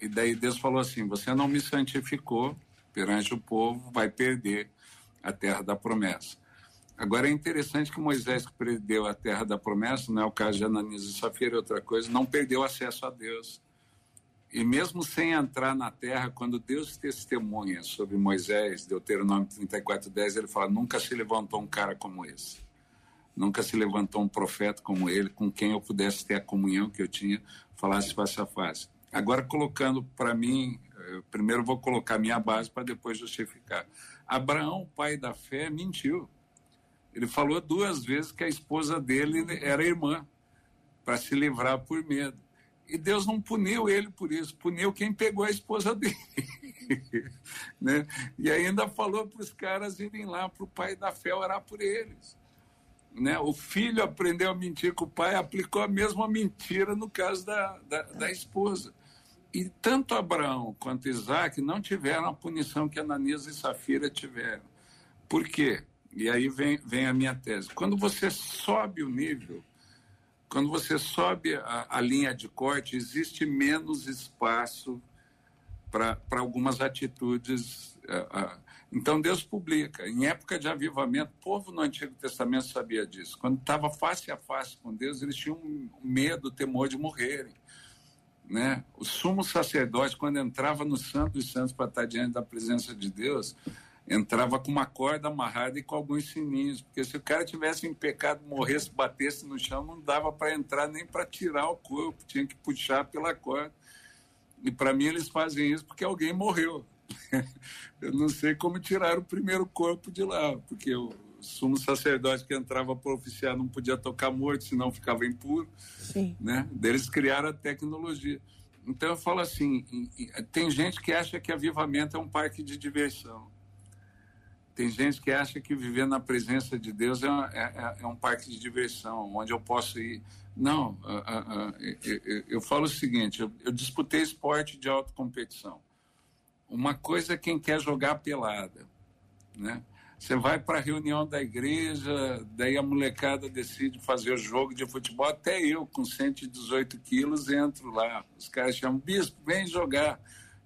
E daí Deus falou assim: Você não me santificou perante o povo, vai perder a terra da promessa. Agora é interessante que Moisés que perdeu a terra da promessa, não é o caso de Ananias e Safira, é outra coisa, não perdeu acesso a Deus. E mesmo sem entrar na terra, quando Deus testemunha sobre Moisés, Deuteronômio 34, 10, ele fala: Nunca se levantou um cara como esse. Nunca se levantou um profeta como ele, com quem eu pudesse ter a comunhão que eu tinha, falasse face a face. Agora, colocando para mim, eh, primeiro vou colocar minha base para depois justificar. Abraão, pai da fé, mentiu. Ele falou duas vezes que a esposa dele era irmã, para se livrar por medo. E Deus não puniu ele por isso, puniu quem pegou a esposa dele. [laughs] né? E ainda falou para os caras irem lá para o pai da fé orar por eles. Né? O filho aprendeu a mentir com o pai, aplicou a mesma mentira no caso da, da, da esposa. E tanto Abraão quanto Isaac não tiveram a punição que Ananias e Safira tiveram. Por quê? E aí vem, vem a minha tese. Quando você sobe o nível, quando você sobe a, a linha de corte, existe menos espaço para algumas atitudes uh, uh, então Deus publica. Em época de avivamento, o povo no Antigo Testamento sabia disso. Quando estava face a face com Deus, eles tinham medo, temor de morrerem. Né? O sumo sacerdote, quando entrava no Santo dos Santos para estar diante da presença de Deus, entrava com uma corda amarrada e com alguns sininhos, porque se o cara tivesse em pecado, morresse, batesse no chão, não dava para entrar nem para tirar o corpo, tinha que puxar pela corda. E para mim eles fazem isso porque alguém morreu. [laughs] eu não sei como tirar o primeiro corpo de lá, porque o sumo sacerdote que entrava para oficiar não podia tocar morto, senão ficava impuro. Sim. Né? Eles criaram a tecnologia. Então eu falo assim: tem gente que acha que avivamento é um parque de diversão. Tem gente que acha que viver na presença de Deus é, é, é um parque de diversão, onde eu posso ir. Não, uh, uh, uh, eu, eu, falo o seguinte: eu, eu disputei esporte de alta competição. Uma coisa é quem quer jogar pelada, né? Você vai para a reunião da igreja, daí a molecada decide fazer o jogo de futebol. Até eu, com 118 quilos, entro lá. Os caras chamam, bispo, vem jogar.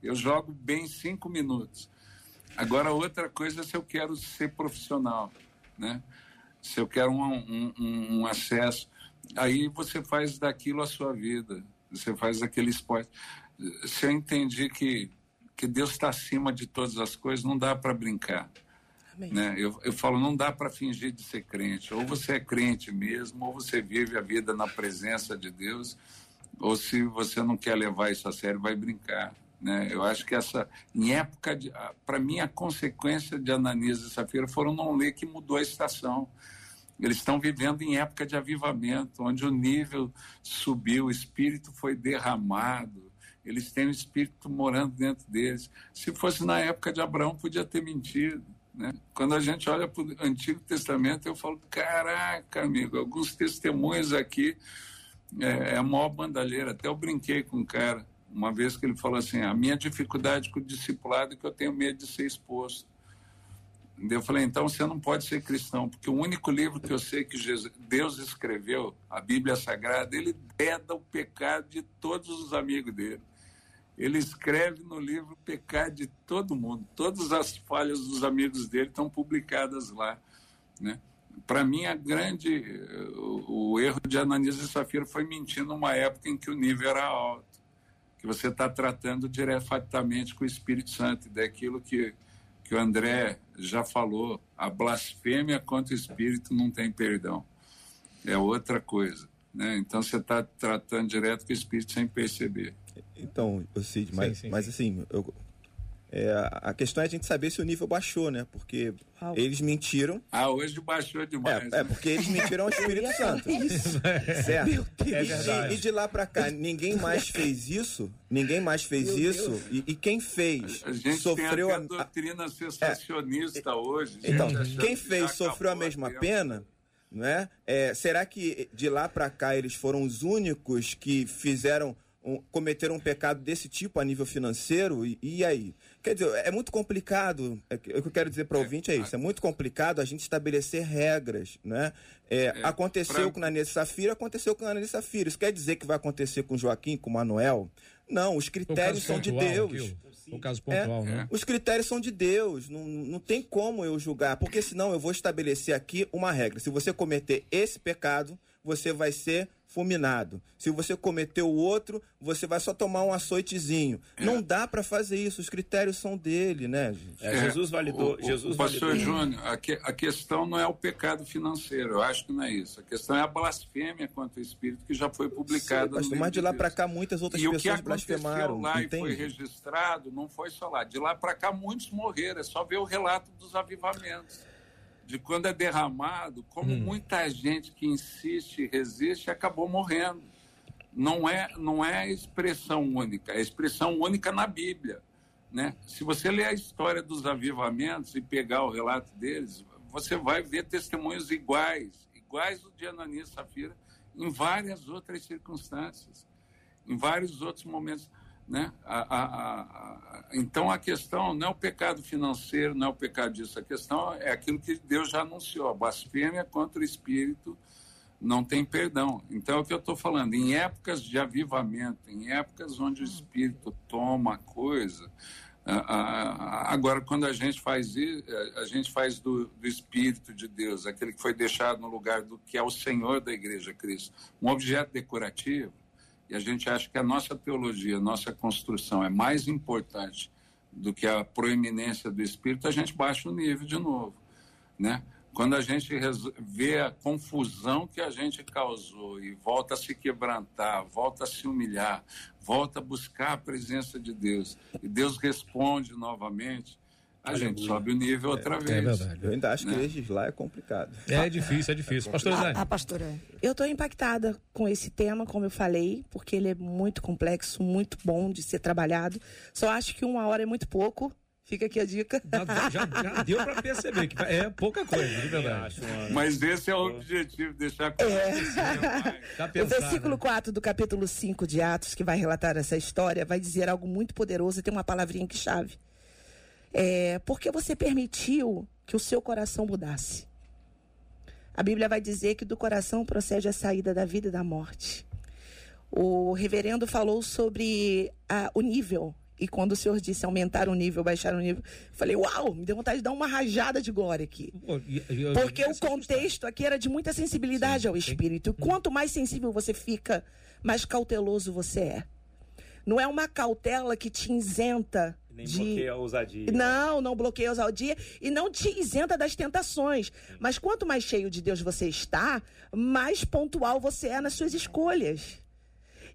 Eu jogo bem cinco minutos. Agora, outra coisa é se eu quero ser profissional, né? Se eu quero um, um, um acesso. Aí você faz daquilo a sua vida. Você faz aquele esporte. Se eu entendi que que Deus está acima de todas as coisas, não dá para brincar. Né? Eu, eu falo, não dá para fingir de ser crente. Ou você é crente mesmo, ou você vive a vida na presença de Deus, ou se você não quer levar isso a sério, vai brincar. Né? Eu acho que essa, em época para mim, a consequência de Ananias e Safira foram não ler que mudou a estação. Eles estão vivendo em época de avivamento, onde o nível subiu, o espírito foi derramado, eles têm o Espírito morando dentro deles. Se fosse na época de Abraão, podia ter mentido. Né? Quando a gente olha para o Antigo Testamento, eu falo: caraca, amigo, alguns testemunhos aqui é, é a maior bandalheira. Até eu brinquei com um cara, uma vez que ele falou assim: a minha dificuldade com o discipulado é que eu tenho medo de ser exposto. Eu falei, então você não pode ser cristão, porque o único livro que eu sei que Deus escreveu, a Bíblia Sagrada, ele deda o pecado de todos os amigos dele. Ele escreve no livro o pecado de todo mundo. Todas as falhas dos amigos dele estão publicadas lá. Né? Para mim, a grande, o, o, erro de Ananias e Safira foi mentir numa época em que o nível era alto, que você está tratando diretamente com o Espírito Santo, daquilo que que o André já falou, a blasfêmia contra o espírito não tem perdão. É outra coisa. Né? Então você está tratando direto com o espírito sem perceber. Então, Cid, mas, sim, sim, mas assim, eu, é, a questão é a gente saber se o nível baixou, né? Porque eles mentiram. Ah, hoje baixou demais. É, é porque eles mentiram ao [laughs] Espírito Santo. certo? É verdade. E, e, de lá para cá, ninguém mais fez isso. Ninguém mais fez Meu isso. E, e, quem fez a gente sofreu tem a, a doutrina sensacionista é, hoje. Então, quem fez sofreu a mesma a pena. Não é? é? Será que de lá para cá eles foram os únicos que fizeram um, cometeram um pecado desse tipo a nível financeiro? E, e aí? Quer dizer, é muito complicado. É, o que eu quero dizer para o é, ouvinte é isso: é muito complicado a gente estabelecer regras. Né? É, é, aconteceu pra... com a Nanessa Safira, aconteceu com a Nanessa Safira. Isso quer dizer que vai acontecer com o Joaquim, com o Manuel? Não, os critérios são de Deus. O caso pontual, é, né? Os critérios são de Deus. Não, não tem como eu julgar, porque senão eu vou estabelecer aqui uma regra. Se você cometer esse pecado, você vai ser fulminado. Se você cometeu o outro, você vai só tomar um açoitezinho. É. Não dá para fazer isso, os critérios são dele, né? É, Jesus validou. O, Jesus o pastor validou. Júnior, a, que, a, questão não é o pecado financeiro, eu acho que não é isso. A questão é a blasfêmia contra o Espírito que já foi publicada. Sim, mas de lá para cá muitas outras e pessoas blasfemaram. lá entende? e foi registrado, não foi só lá. De lá para cá muitos morreram, é só ver o relato dos avivamentos de quando é derramado, como hum. muita gente que insiste e resiste acabou morrendo. Não é, não é expressão única, é expressão única na Bíblia. Né? Se você ler a história dos avivamentos e pegar o relato deles, você vai ver testemunhos iguais, iguais do de Ananias e Safira, em várias outras circunstâncias, em vários outros momentos. Né? A, a, a, então a questão não é o pecado financeiro, não é o pecado disso, a questão é aquilo que Deus já anunciou: a blasfêmia contra o espírito não tem perdão. Então é o que eu estou falando, em épocas de avivamento, em épocas onde o espírito toma coisa. Agora, quando a gente faz isso, a gente faz do, do Espírito de Deus, aquele que foi deixado no lugar do que é o Senhor da Igreja Cristo, um objeto decorativo, e a gente acha que a nossa teologia, a nossa construção é mais importante do que a proeminência do Espírito, a gente baixa o nível de novo, né? Quando a gente vê a confusão que a gente causou e volta a se quebrantar, volta a se humilhar, volta a buscar a presença de Deus, e Deus responde novamente, a gente sobe o nível outra é, é vez. É verdade. Eu ainda acho né? que legislar é complicado. É difícil, é difícil. É pastora A, a pastora. Eu estou impactada com esse tema, como eu falei, porque ele é muito complexo, muito bom de ser trabalhado. Só acho que uma hora é muito pouco. Fica aqui a dica. Já, já, já [laughs] deu para perceber que é pouca coisa, de verdade. Mas esse é o objetivo, deixar claro. É. [laughs] o versículo 4 do capítulo 5 de Atos, que vai relatar essa história, vai dizer algo muito poderoso e tem uma palavrinha que chave. É, porque você permitiu que o seu coração mudasse. A Bíblia vai dizer que do coração procede a saída da vida e da morte. O reverendo falou sobre a, o nível. E quando o senhor disse aumentar o nível, baixar o nível, falei, uau, me deu vontade de dar uma rajada de glória aqui. Porque o contexto aqui era de muita sensibilidade ao espírito. Sim. Quanto mais sensível você fica, mais cauteloso você é. Não é uma cautela que te isenta nem de... bloqueia a ousadia. Não, não bloqueia a ousadia e não te isenta das tentações. Mas quanto mais cheio de Deus você está, mais pontual você é nas suas escolhas.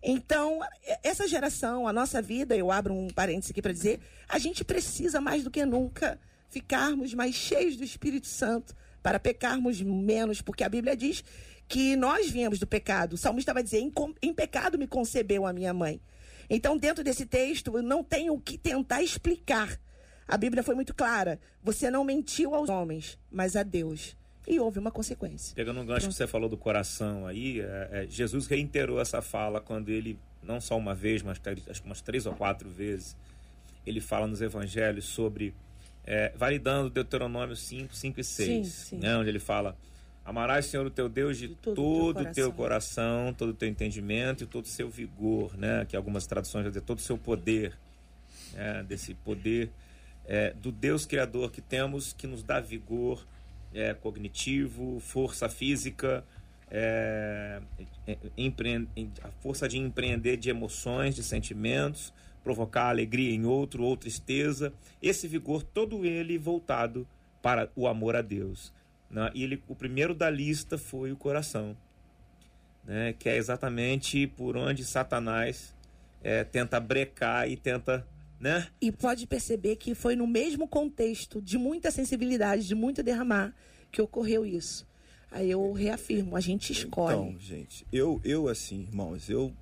Então, essa geração, a nossa vida, eu abro um parênteses aqui para dizer, a gente precisa mais do que nunca ficarmos mais cheios do Espírito Santo para pecarmos menos, porque a Bíblia diz que nós viemos do pecado. O salmista vai dizer: em pecado me concebeu a minha mãe. Então, dentro desse texto, eu não tenho que tentar explicar A Bíblia foi muito clara. Você não mentiu aos homens, mas a Deus. E houve uma consequência. Pegando um gancho que você falou do coração aí, é, é, Jesus reiterou essa fala quando ele, não só uma vez, mas acho que umas três ou quatro vezes, ele fala nos evangelhos sobre, é, validando Deuteronômio 5, 5 e 6, sim, sim. Né, onde ele fala Amarás, Senhor, o teu Deus de, de todo o teu, coração, todo o teu entendimento e todo o seu vigor, né? Que algumas traduções vão dizer todo o seu poder, né? desse poder é, do Deus Criador que temos, que nos dá vigor é, cognitivo, força física, é, é a força de empreender de emoções, de sentimentos, provocar alegria em outro ou tristeza. Esse vigor, todo ele voltado para o amor a Deus. Né? E ele, o primeiro da lista foi o coração, né? que é exatamente por onde Satanás é, tenta brecar e tenta. Né? E pode perceber que foi no mesmo contexto de muita sensibilidade, de muito derramar, que ocorreu isso. Aí eu reafirmo, a gente escolhe. Então, gente, eu, eu assim, irmãos, eu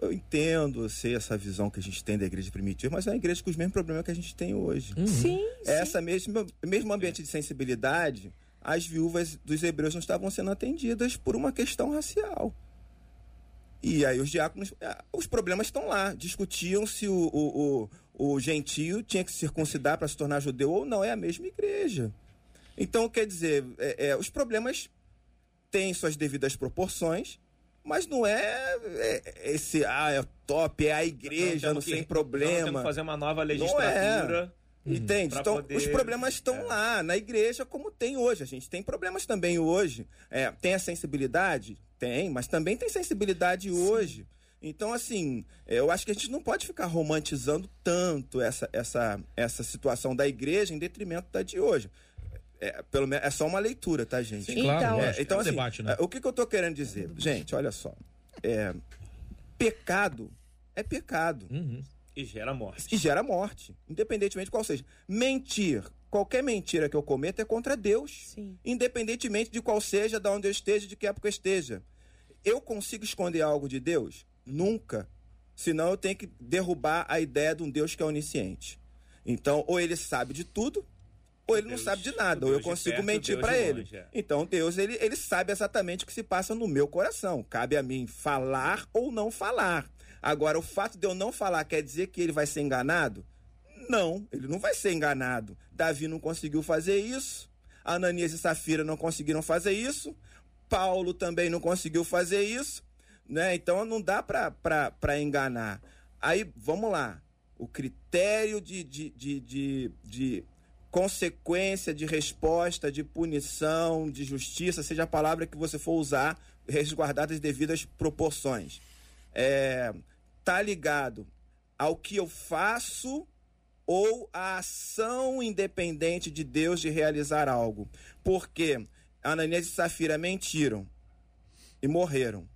eu entendo, eu sei essa visão que a gente tem da igreja primitiva, mas é uma igreja com os mesmos problemas que a gente tem hoje. Uhum. Sim, sim. Essa mesma mesmo ambiente de sensibilidade, as viúvas dos hebreus não estavam sendo atendidas por uma questão racial. E aí os diáconos, é, os problemas estão lá. Discutiam se o, o, o, o gentio tinha que se circuncidar para se tornar judeu ou não. É a mesma igreja. Então, quer dizer, é, é, os problemas têm suas devidas proporções, mas não é, é esse, ah, é top, é a igreja, não sem problema. fazer uma nova legislatura. Não é. Entende? Então, poder... os problemas estão é. lá, na igreja, como tem hoje. A gente tem problemas também hoje. É, tem a sensibilidade? Tem, mas também tem sensibilidade Sim. hoje. Então, assim, é, eu acho que a gente não pode ficar romantizando tanto essa, essa, essa situação da igreja em detrimento da de hoje. É, pelo menos, é só uma leitura, tá, gente? Sim, claro, então, é, então é um assim, debate, né? É, o que, que eu tô querendo dizer? Gente, olha só. É, pecado é pecado. Uhum. E gera morte. E gera morte, independentemente de qual seja. Mentir, qualquer mentira que eu cometa é contra Deus. Sim. Independentemente de qual seja, de onde eu esteja, de que época eu esteja. Eu consigo esconder algo de Deus? Nunca. Senão eu tenho que derrubar a ideia de um Deus que é onisciente. Então, ou ele sabe de tudo, ou ele Deus, não sabe de nada, ou eu consigo perto, mentir para ele. Longe, é. Então Deus ele, ele sabe exatamente o que se passa no meu coração. Cabe a mim falar ou não falar. Agora, o fato de eu não falar quer dizer que ele vai ser enganado? Não, ele não vai ser enganado. Davi não conseguiu fazer isso. Ananias e Safira não conseguiram fazer isso. Paulo também não conseguiu fazer isso. Né? Então não dá para enganar. Aí, vamos lá. O critério de, de, de, de, de consequência de resposta, de punição, de justiça, seja a palavra que você for usar, resguardadas as devidas proporções. É, tá ligado ao que eu faço ou à ação independente de Deus de realizar algo. Porque Ananias e Safira mentiram e morreram.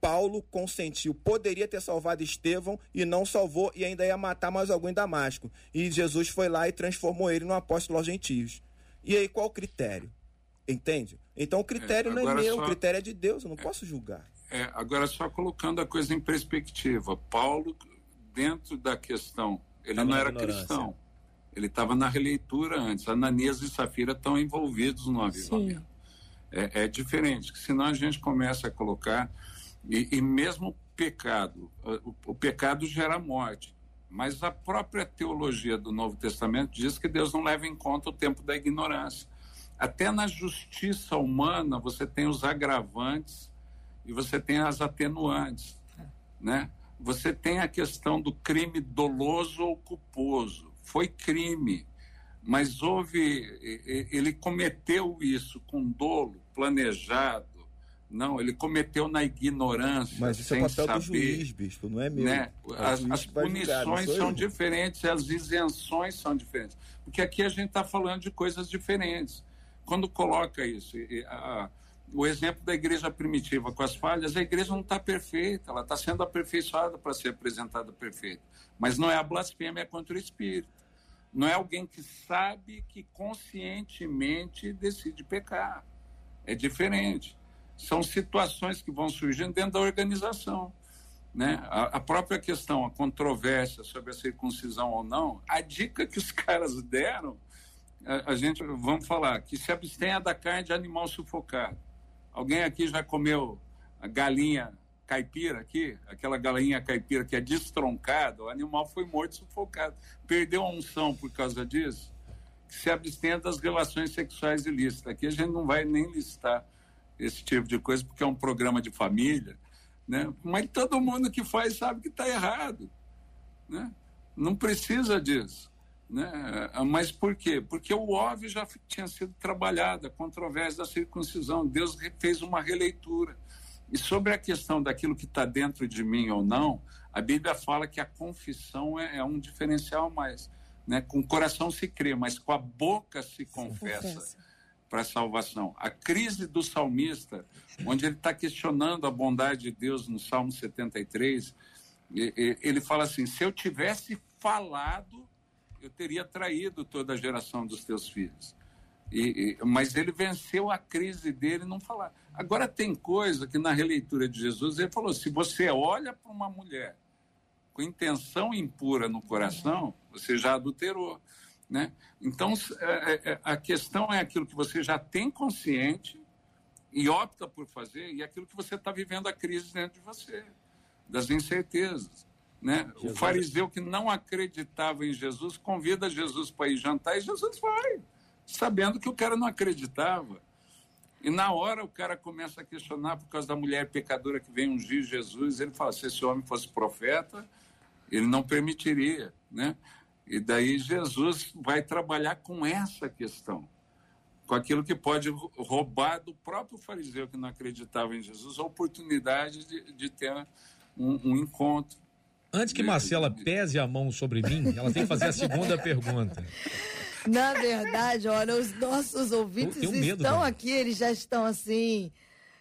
Paulo consentiu, poderia ter salvado Estevão e não salvou e ainda ia matar mais alguém em Damasco. E Jesus foi lá e transformou ele no apóstolo aos gentios. E aí qual o critério? Entende? Então o critério é, não é meu, só... o critério é de Deus, eu não é, posso julgar. É, agora só colocando a coisa em perspectiva. Paulo, dentro da questão, ele tá não era cristão. Ele estava na releitura antes. Ananias e Safira estão envolvidos no avivamento. É, é diferente, senão a gente começa a colocar e, e mesmo pecado, o, o pecado gera morte. Mas a própria teologia do Novo Testamento diz que Deus não leva em conta o tempo da ignorância. Até na justiça humana você tem os agravantes e você tem as atenuantes, né? Você tem a questão do crime doloso ou culposo. Foi crime, mas houve ele cometeu isso com dolo, planejado, não, ele cometeu na ignorância. Mas isso é papel saber, do juiz, bispo, não é meu. Né? As, as punições são diferentes, as isenções são diferentes. Porque aqui a gente está falando de coisas diferentes. Quando coloca isso, a, o exemplo da igreja primitiva com as falhas, a igreja não está perfeita, ela está sendo aperfeiçoada para ser apresentada perfeita. Mas não é a blasfêmia contra o Espírito. Não é alguém que sabe que conscientemente decide pecar. É diferente. São situações que vão surgindo dentro da organização. né? A, a, própria questão, a controvérsia sobre a circuncisão ou não, a dica que os [laughs] caras deram, a, a gente, vamos falar, que se abstenha da carne de animal sufocado. Alguém aqui já comeu a galinha caipira aqui, aquela galinha caipira que é destroncada, o animal foi morto sufocado. Perdeu a unção por causa disso? Que se abstenha das relações sexuais ilícitas. Aqui a gente não vai nem listar esse tipo de coisa, porque é um programa de família né? Mas todo mundo que faz sabe que está errado. Né? Não precisa disso. Né? Mas por quê? Porque o óbvio já tinha sido trabalhado, a controvérsia da circuncisão. Deus fez uma releitura. E sobre a questão daquilo que está dentro de mim ou não, a Bíblia fala que a confissão é, é um diferencial mais. Né? Com o coração se crê, mas com a boca se confessa. Se confessa para a salvação. A crise do salmista, onde ele está questionando a bondade de Deus no Salmo 73, ele fala assim: se eu tivesse falado, eu teria traído toda a geração dos teus filhos. E, e, mas ele venceu a crise dele não falar. Agora tem coisa que na releitura de Jesus ele falou: se você olha para uma mulher com intenção impura no coração, você já adulterou. Né? Então, é, é, é, a questão é aquilo que você já tem consciente e opta por fazer, e aquilo que você está vivendo a crise dentro de você, das incertezas. Né? O fariseu que não acreditava em Jesus convida Jesus para ir jantar e Jesus vai, sabendo que o cara não acreditava. E na hora o cara começa a questionar por causa da mulher pecadora que vem ungir Jesus. Ele fala: se esse homem fosse profeta, ele não permitiria. Né? E daí Jesus vai trabalhar com essa questão, com aquilo que pode roubar do próprio fariseu que não acreditava em Jesus a oportunidade de, de ter um, um encontro. Antes que Marcela pese a mão sobre mim, ela tem que fazer a segunda pergunta. Na verdade, olha, os nossos ouvintes estão aqui, eles já estão assim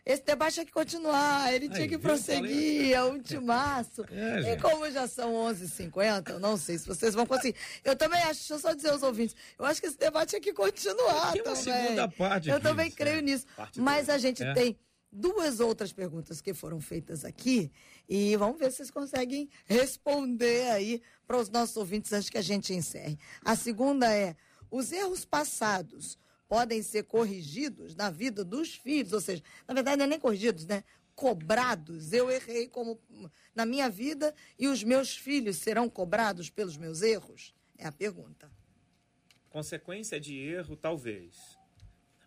esse debate tinha que continuar, ele Aí, tinha que prosseguir, é um timaço. [laughs] É, e como já são 11h50, eu não sei se vocês vão conseguir. Eu também acho, deixa eu só dizer aos ouvintes, eu acho que esse debate tinha que continuar tem também. segunda parte. Eu também creio nisso. Mas a gente é. tem duas outras perguntas que foram feitas aqui e vamos ver se vocês conseguem responder aí para os nossos ouvintes antes que a gente encerre. A segunda é: os erros passados podem ser corrigidos na vida dos filhos, ou seja, na verdade não é nem corrigidos, né? Cobrados. Eu errei como na minha vida e os meus filhos serão cobrados pelos meus erros? É a pergunta. Consequência de erro, talvez.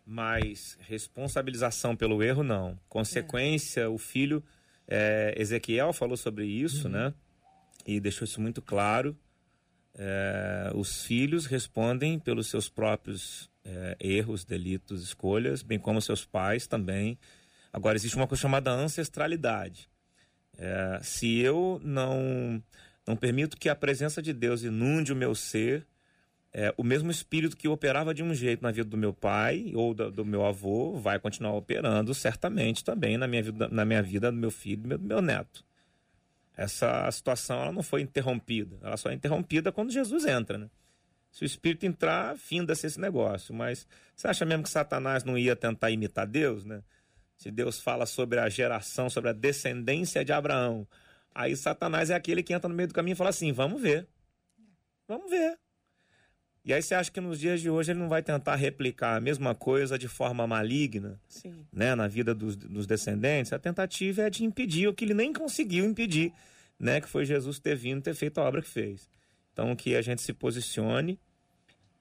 Mas responsabilização pelo erro, não. Consequência, é. o filho. É, Ezequiel falou sobre isso, uhum. né? E deixou isso muito claro. É, os filhos respondem pelos seus próprios é, erros, delitos, escolhas, bem como seus pais também. Agora, existe uma coisa chamada ancestralidade. É, se eu não, não permito que a presença de Deus inunde o meu ser, é, o mesmo espírito que operava de um jeito na vida do meu pai ou do, do, meu avô vai continuar operando certamente também na minha vida, na minha vida do meu filho e do meu neto. Essa situação ela não foi interrompida, ela só é interrompida quando Jesus entra. Né? Se o espírito entrar, finda-se esse negócio. Mas você acha mesmo que Satanás não ia tentar imitar Deus, né? Se Deus fala sobre a geração, sobre a descendência de Abraão, aí Satanás é aquele que entra no meio do caminho e fala assim: vamos ver. Vamos ver. E aí você acha que nos dias de hoje ele não vai tentar replicar a mesma coisa de forma maligna, Sim. né, na vida dos, dos descendentes? A tentativa é de impedir o que ele nem conseguiu impedir, né, que foi Jesus ter vindo, ter feito a obra que fez. Então que a gente se posicione,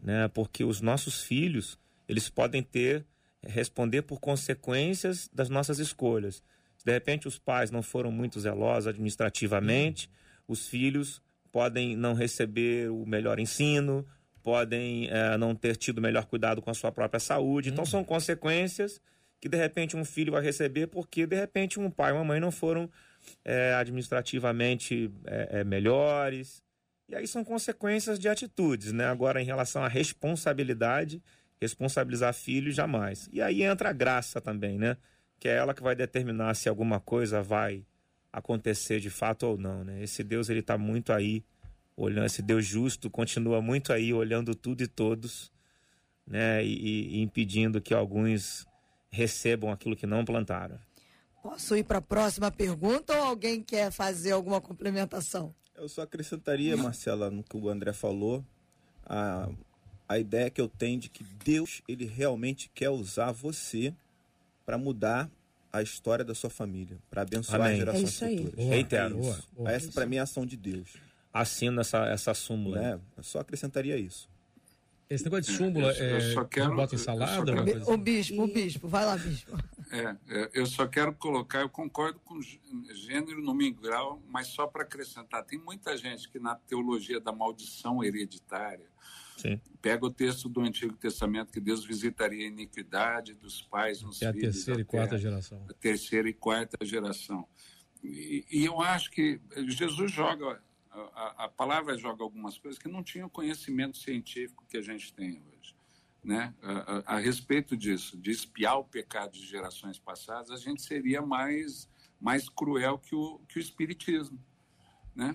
né? Porque os nossos filhos, eles podem ter responder por consequências das nossas escolhas. Se de repente os pais não foram muito zelosos administrativamente, uhum. os filhos podem não receber o melhor ensino, podem é, não ter tido o melhor cuidado com a sua própria saúde. Então uhum. são consequências que de repente um filho vai receber porque de repente um pai e uma mãe não foram é, administrativamente é, melhores, e aí são consequências de atitudes, né? Agora, em relação à responsabilidade, responsabilizar filho, jamais. E aí entra a graça também, né? Que é ela que vai determinar se alguma coisa vai acontecer de fato ou não, né? Esse Deus, ele está muito aí, olhando, esse Deus justo continua muito aí, olhando tudo e todos, né? E, e impedindo que alguns recebam aquilo que não plantaram. Posso ir para a próxima pergunta ou alguém quer fazer alguma complementação? Eu só acrescentaria, Marcela, no que o André falou, a, a ideia que eu tenho de que Deus, ele realmente quer usar você para mudar a história da sua família, para abençoar Amém. as gerações É isso aí. futuras. Boa, Reitero. É isso. boa, boa. Essa para mim é a ação de Deus. Assino essa, essa súmula. Né? Eu só acrescentaria isso. Esse negócio de súmula, Eu- eu é, só quero- bota em eu salada? quero- coisa O assim? bispo, o bispo, vai lá, bispo. É, é, eu só quero colocar, eu concordo com gê- gênero no mingral, mas só para acrescentar, tem muita gente que na teologia da maldição hereditária Sim. pega o texto do Antigo Testamento que Deus visitaria a iniquidade dos pais nos É a filhos. terceira e quarta geração. a terceira e quarta geração. E, e eu acho que Jesus joga, a, a- palavra joga algumas coisas que não tinha o conhecimento científico que a gente tem hoje. Né? A, a- a respeito disso, de espiar o pecado de gerações passadas, a gente seria mais, mais cruel que o, que o Espiritismo. Né?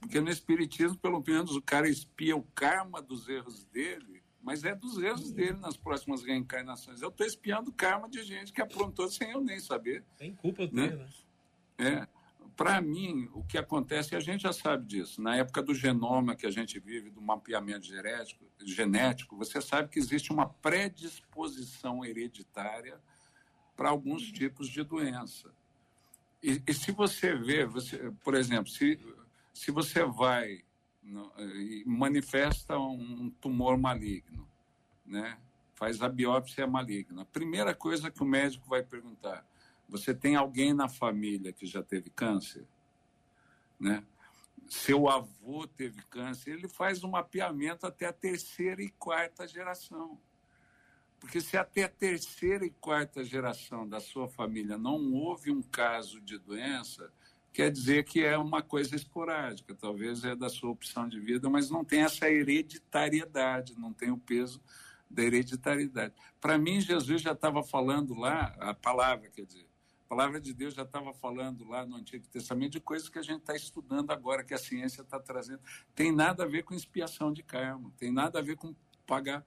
Porque no Espiritismo, pelo menos, o cara espia o karma dos erros dele, mas é dos erros dele nas próximas reencarnações. Eu estou espiando o karma de gente que aprontou sem eu nem saber. Tem culpa Né? tenho, né? É, para mim, o que acontece, e a gente já sabe disso, na época do genoma que a gente vive, do mapeamento genético, genético você sabe que existe uma predisposição hereditária para alguns tipos de doença. E, e se você vê, você, por exemplo, se, se você vai no, e manifesta um tumor maligno, né? faz a biópsia maligna, a primeira coisa que o médico vai perguntar, você tem alguém na família que já teve câncer? Né? Seu avô teve câncer, ele faz um mapeamento até a terceira e quarta geração. Porque se até a terceira e quarta geração da sua família não houve um caso de doença, quer dizer que é uma coisa esporádica, talvez é da sua opção de vida, mas não tem essa hereditariedade, não tem o peso da hereditariedade. Para mim, Jesus já estava falando lá, a palavra, quer dizer, a palavra de Deus já estava falando lá no Antigo Testamento de coisas que a gente está estudando agora, que a ciência está trazendo. Tem nada a ver com expiação de karma, tem nada a ver com pagar.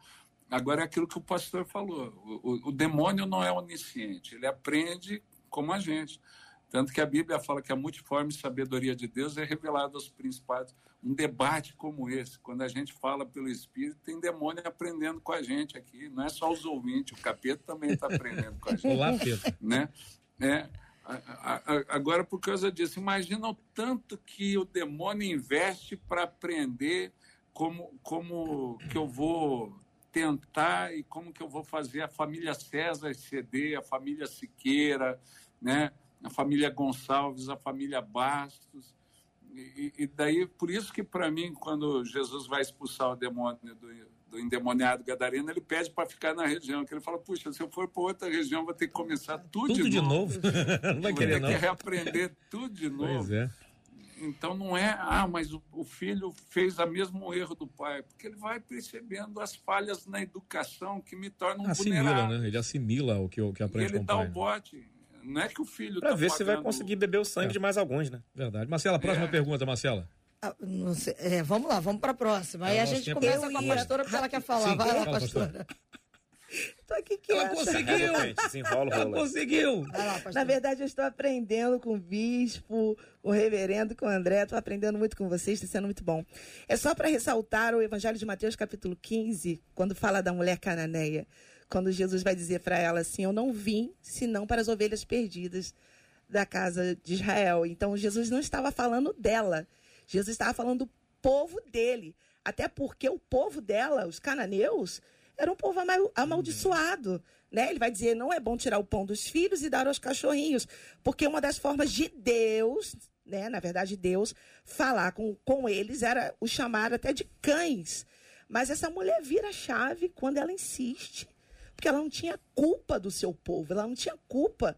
Agora é aquilo que o pastor falou: o, o, o demônio não é onisciente, ele aprende como a gente. Tanto que a Bíblia fala que a multiforme sabedoria de Deus é revelada aos principados. Um debate como esse, quando a gente fala pelo Espírito, tem demônio aprendendo com a gente aqui. Não é só os ouvintes, o capeta também está aprendendo com a [laughs] gente. Olá, Pedro. Né? É, agora, por causa disso, imagina o tanto que o demônio investe para aprender como, como que eu vou tentar e como que eu vou fazer a família César ceder, a família Siqueira, né? a família Gonçalves, a família Bastos. E, e daí, por isso que para mim, quando Jesus vai expulsar o demônio do, do endemoniado gadareno, ele pede para ficar na região, que ele fala, puxa, se eu for para outra região, vou ter que começar tudo, Tudo de novo. de novo? [laughs] não vai Vou querer, ter não. que reaprender tudo de novo. Pois é. Então não é, ah, mas o, o filho fez o mesmo erro do pai, porque ele vai percebendo as falhas na educação que me tornam Assimila, vulnerável. né? Ele assimila o que, o que E aprende ele com o dá pai. o bote. Não é que o filho Pra tá ver se vai pagando- conseguir beber o sangue É. de mais alguns, né? Verdade. Marcela, próxima É. pergunta, Marcela. Ah, não sei, é, vamos lá, vamos para a próxima. Aí É, a nosso gente começa com a pastora porque ela quer falar. Sim, Vai lá, pastora. [laughs] Tô aqui Ela quieta. conseguiu! Desenrola o Ela conseguiu! Lá. Na verdade, eu estou aprendendo com o bispo, o reverendo, com o André. Estou aprendendo muito com vocês, está sendo muito bom. É só para ressaltar o Evangelho de Mateus, capítulo 15, quando fala da mulher cananeia. Quando Jesus vai dizer para ela assim: Eu não vim senão para as ovelhas perdidas da casa de Israel. Então, Jesus não estava falando dela. Jesus estava falando do povo dele. Até porque o povo dela, os cananeus, era um povo ama- amaldiçoado. Né? Ele vai dizer: não é bom tirar o pão dos filhos e dar aos cachorrinhos. Porque uma das formas de Deus, né? na verdade, Deus, falar com, com eles era o chamar até de cães. Mas essa mulher vira chave quando ela insiste. Porque ela não tinha culpa do seu povo, ela não tinha culpa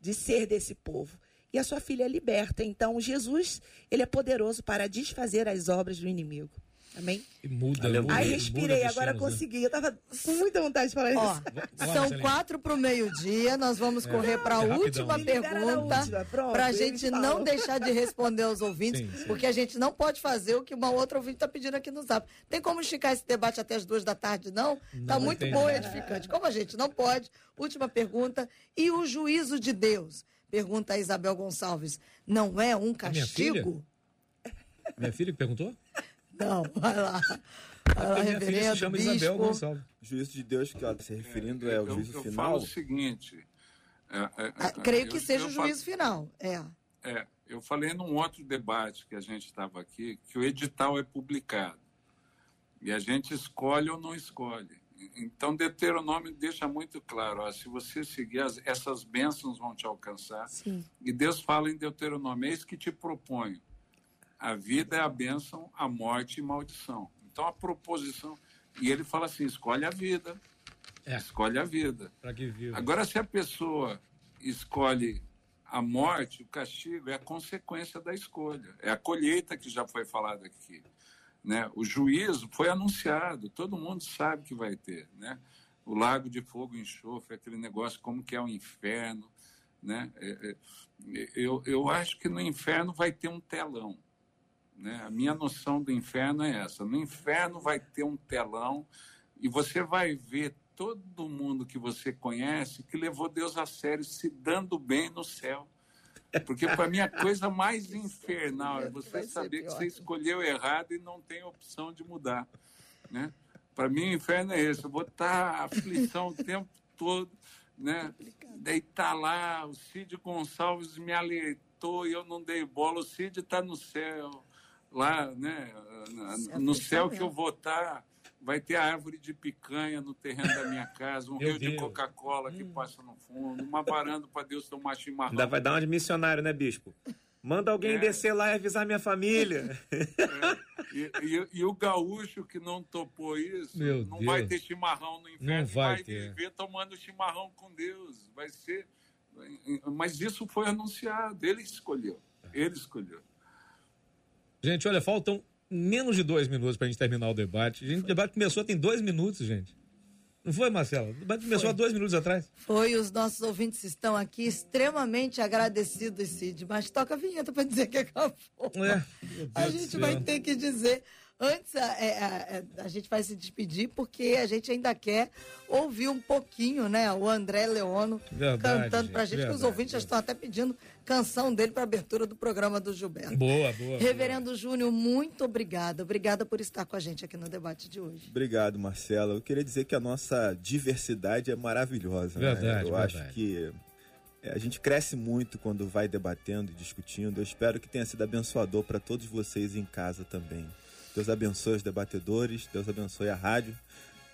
de ser desse povo. E a sua filha é liberta. Então, Jesus, ele é poderoso para desfazer as obras do inimigo. Amém? E muda, Aleluia. muda. Aí muda respirei, agora destinos, né? consegui. Eu tava com muita vontade de falar Ó, isso. São quatro para o meio-dia. Nós vamos correr para a é última na pergunta. Para a gente não deixar de responder aos ouvintes, Sim, sim. porque a gente não pode fazer o que uma outra ouvinte está pedindo aqui no zap. Tem como esticar esse debate até as duas da tarde, não? Tá Não muito tem. bom e edificante. Como a gente não pode, última pergunta. E o juízo de Deus? Pergunta a Isabel Gonçalves. Não é um castigo? Minha filha que perguntou? Não, vai lá. Vai lá, Porque minha filha se chama Isabel bispo. Gonçalves. O juízo de Deus que ela está se referindo é, o eu, juízo eu final. falo o seguinte. é, é, Ah, é, creio que eu- seja eu o falo- juízo final. É. É, eu falei num outro debate que a gente estava aqui, que o edital é publicado. E a gente escolhe ou não escolhe. Então, Deuteronômio deixa muito claro: ó, se você seguir, as- essas bênçãos vão te alcançar. Sim. E Deus fala em Deuteronômio: eis que te proponho. A vida é a bênção, a morte e maldição. Então, a proposição. E ele fala assim: escolhe a vida. É. Escolhe a vida. Para que viva. Agora, se a pessoa escolhe a morte, o castigo é a consequência da escolha. É a colheita que já foi falada aqui. Né? O juízo foi anunciado, todo mundo sabe que vai ter. Né? O lago de fogo enxofre, aquele negócio, como que é o inferno. Né? É, é, eu, eu acho que no inferno vai ter um telão. Né? A minha noção do inferno é essa. No inferno vai ter um telão e você vai ver todo mundo que você conhece que levou Deus a sério se dando bem no céu. Porque para mim a coisa mais infernal é você saber que você escolheu errado e não tem opção de mudar, né? Para mim o inferno é esse, eu vou estar aflição o tempo todo, né? Tá lá, o Cid Gonçalves me alertou e eu não dei bola, o Cid está no céu, lá, né? É No céu que eu vou estar, vai ter árvore de picanha no terreno da minha casa, um Meu rio de. Coca-Cola que passa no fundo, uma varanda para Deus tomar chimarrão. Ainda vai dar uma de missionário, né, bispo? Manda alguém É. descer lá e avisar minha família. [laughs] E, e- e o gaúcho que não topou isso, Meu não Deus. vai ter chimarrão no inferno, Não vai ter. viver tomando chimarrão com Deus. Vai ser. Mas isso foi anunciado, ele escolheu. Ele escolheu. Gente, olha, faltam menos de dois minutos pra gente terminar o debate. Gente, o debate começou tem dois minutos, gente. Não foi, Marcelo? O debate começou há dois minutos atrás. Foi, os nossos ouvintes estão aqui extremamente agradecidos, Cid. Mas toca a vinheta para dizer que acabou. É, A gente vai ter que dizer. Antes, a, é, é, a gente vai se despedir, porque a gente ainda quer ouvir um pouquinho, né? O André Leono Verdade, cantando pra gente, que os verdade, ouvintes já estão até pedindo canção dele para abertura do programa do Gilberto. Boa, boa. Reverendo Júnior, muito obrigada. Obrigada por estar com a gente aqui no debate de hoje. Obrigado, Marcelo. Eu queria dizer que a nossa diversidade é maravilhosa. né? Verdade, Eu verdade. acho que é, a gente cresce muito quando vai debatendo e discutindo. Eu espero que tenha sido abençoador para todos vocês em casa também. Deus abençoe os debatedores, Deus abençoe a rádio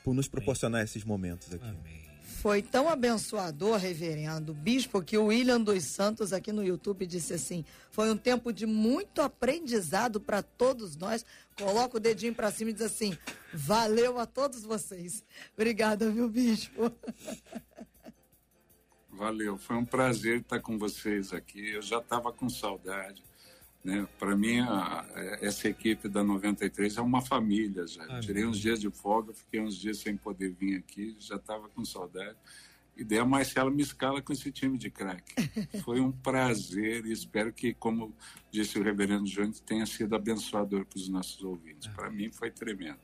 por nos proporcionar esses momentos aqui. Amém. Foi tão abençoador, reverendo bispo, que o William dos Santos aqui no YouTube disse assim: foi um tempo de muito aprendizado para todos nós. Coloca o dedinho para cima e diz assim: valeu a todos vocês. Obrigada, viu, bispo? Valeu, foi um prazer estar com vocês aqui. Eu já estava com saudade. Né? Para mim, a- essa equipe da 93 é uma família já. Amém. Tirei uns dias de folga, fiquei uns dias sem poder vir aqui, já estava com saudade. E daí a Marcela me escala com esse time de craque. [laughs] Foi um prazer e espero que, como disse o reverendo Júnior, tenha sido abençoador para os nossos ouvintes. Para mim foi tremendo.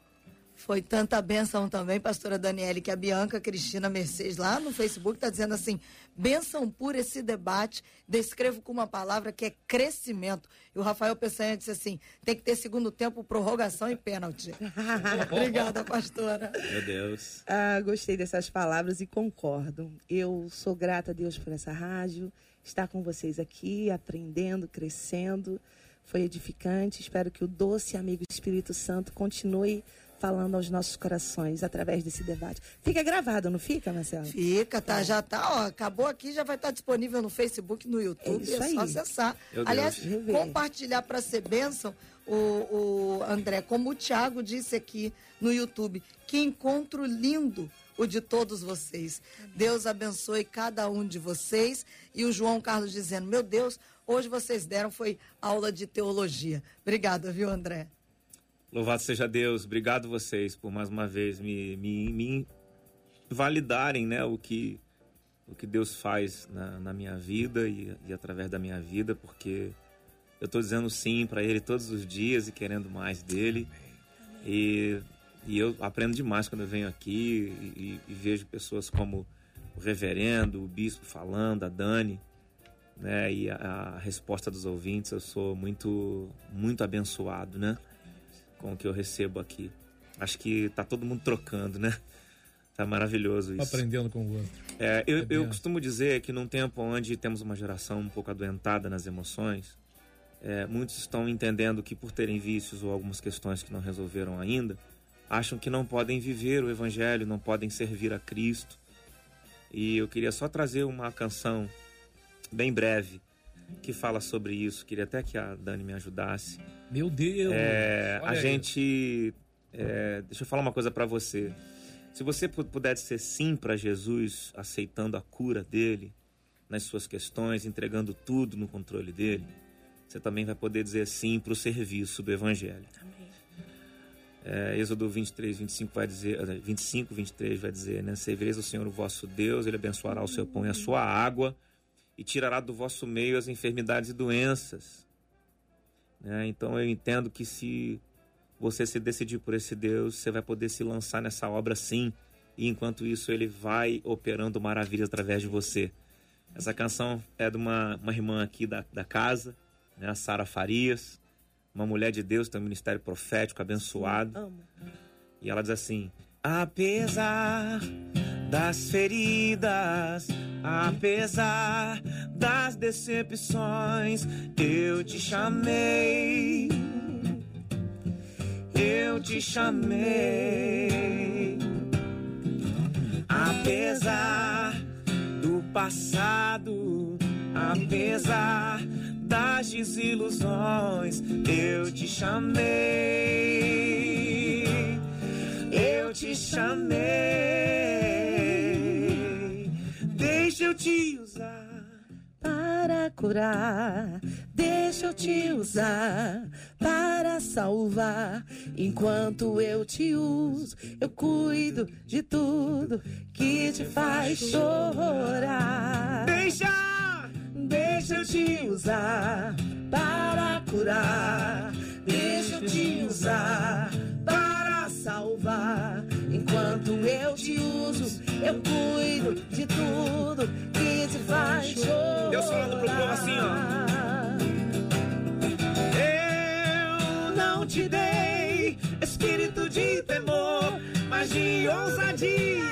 Foi tanta bênção também, pastora Daniele, que a Bianca Cristina Mercedes lá no Facebook está dizendo assim: bênção por esse debate, descrevo com uma palavra que é crescimento. E o Rafael Peçanha disse assim: tem que ter segundo tempo, prorrogação e pênalti. [laughs] Obrigada, pastora. Meu Deus. Ah, gostei dessas palavras e concordo. Eu sou grata a Deus por essa rádio, estar com vocês aqui, aprendendo, crescendo. Foi edificante. Espero que o doce amigo Espírito Santo continue falando aos nossos corações através desse debate. Fica gravado, não fica, Marcelo? Fica, tá? Já tá, ó. Acabou aqui, já vai estar disponível no Facebook, no YouTube. É isso É, só acessar. Meu Deus. Aliás, Rever. compartilhar para ser bênção, o, o André, como o Thiago disse aqui no YouTube. Que encontro lindo o de todos vocês. Deus abençoe cada um de vocês. E o João Carlos dizendo: Meu Deus, hoje vocês deram foi aula de teologia. Obrigada, viu, André? Louvado seja Deus. Obrigado vocês por mais uma vez me, me, me validarem né, o, que, o que Deus faz na, na minha vida e, e através da minha vida, porque eu estou dizendo sim para Ele todos os dias e querendo mais dele. E, e eu aprendo demais quando eu venho aqui e, e vejo pessoas como o reverendo, o bispo falando, a Dani. né? E a, a, resposta dos ouvintes, eu sou muito, muito abençoado, né? Com o que eu recebo aqui. Acho que tá todo mundo trocando, né? Tá maravilhoso isso. Aprendendo com o outro. É, eu, eu costumo dizer que num tempo onde temos uma geração um pouco adoentada nas emoções, é, muitos estão entendendo que por terem vícios ou algumas questões que não resolveram ainda, acham que não podem viver o evangelho, não podem servir a Cristo. E eu queria só trazer uma canção bem breve que fala sobre isso. Queria até que a Dani me ajudasse. Meu Deus! É, a aí. gente. É, deixa eu falar uma coisa para você. Se você puder dizer sim para Jesus, aceitando a cura dele nas suas questões, entregando tudo no controle dele, você também vai poder dizer sim para o serviço do Evangelho. Amém. É, Êxodo 23, 25 vai dizer, 25, 23 vai dizer, né? Servireis o Senhor o vosso Deus, ele abençoará o seu pão e a sua água e tirará do vosso meio as enfermidades e doenças. Né? Então eu entendo que se você se decidir por esse Deus, você vai poder se lançar nessa obra sim. E enquanto isso, ele vai operando maravilhas através de você. Essa canção é de uma, uma irmã aqui da, da casa, né, a Sara Farias, uma mulher de Deus, tem um ministério profético abençoado. Amo. E ela diz assim: Apesar das feridas, apesar das decepções, eu te chamei eu te chamei. Apesar do passado, apesar das desilusões, eu te chamei. Eu te chamei. Deixa eu te usar para curar. Deixa eu te usar para salvar. Enquanto eu te uso, eu cuido de tudo que te faz chorar. Deixa, deixa eu te usar para curar. Deixa eu te usar para salvar. Enquanto eu te uso, eu cuido de tudo que te faz chorar. Deus falando pro povo assim, ó. não te dei espírito de temor, mas de ousadia.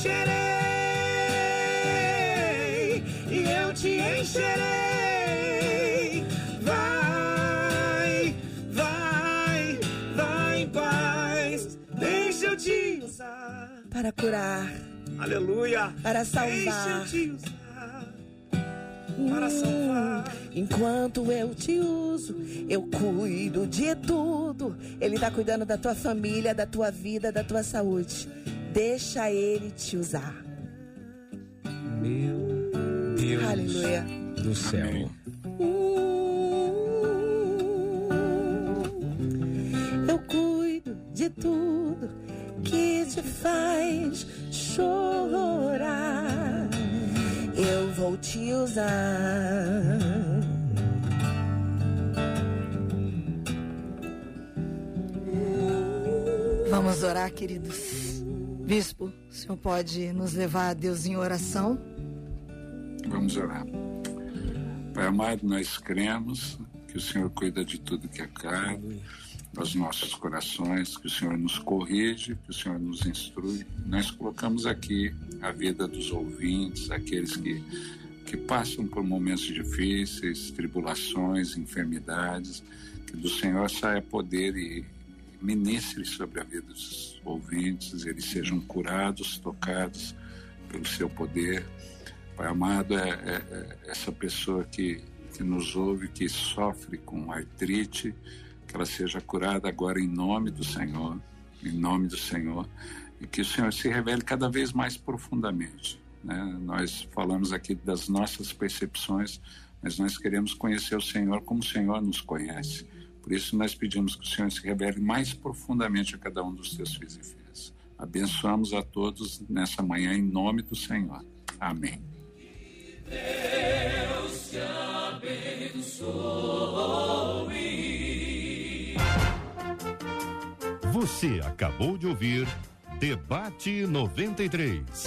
Te encherei. E eu te encherei. para curar. Aleluia. Para salvar. Para salvar. Enquanto eu te uso, eu cuido de tudo. Ele está cuidando da tua família, da tua vida, da tua saúde. Deixa ele te usar. Meu Deus Aleluia. do céu. Eu cuido de tudo que te faz chorar. Eu vou te usar. Vamos orar, queridos. Bispo, o senhor pode nos levar a Deus em oração? Vamos orar. Pai amado, nós cremos que o Senhor cuida de tudo que é caro aos nossos corações, que o Senhor nos corrige, que o Senhor nos instrui. Nós colocamos aqui a vida dos ouvintes, aqueles que, que passam por momentos difíceis, tribulações, enfermidades, que do Senhor saia poder e ministre sobre a vida dos ouvintes, eles sejam curados, tocados pelo seu poder. Pai amado, é, é, é essa pessoa que, que nos ouve, que sofre com artrite, que ela seja curada agora em nome do Senhor, em nome do Senhor, e que o Senhor se revele cada vez mais profundamente. Né? Nós falamos aqui das nossas percepções, mas nós queremos conhecer o Senhor como o Senhor nos conhece. Por isso nós pedimos que o Senhor se revele mais profundamente a cada um dos teus filhos e filhas. Abençoamos a todos nessa manhã em nome do Senhor. Amém. Deus te abençoe. Você acabou de ouvir Debate 93.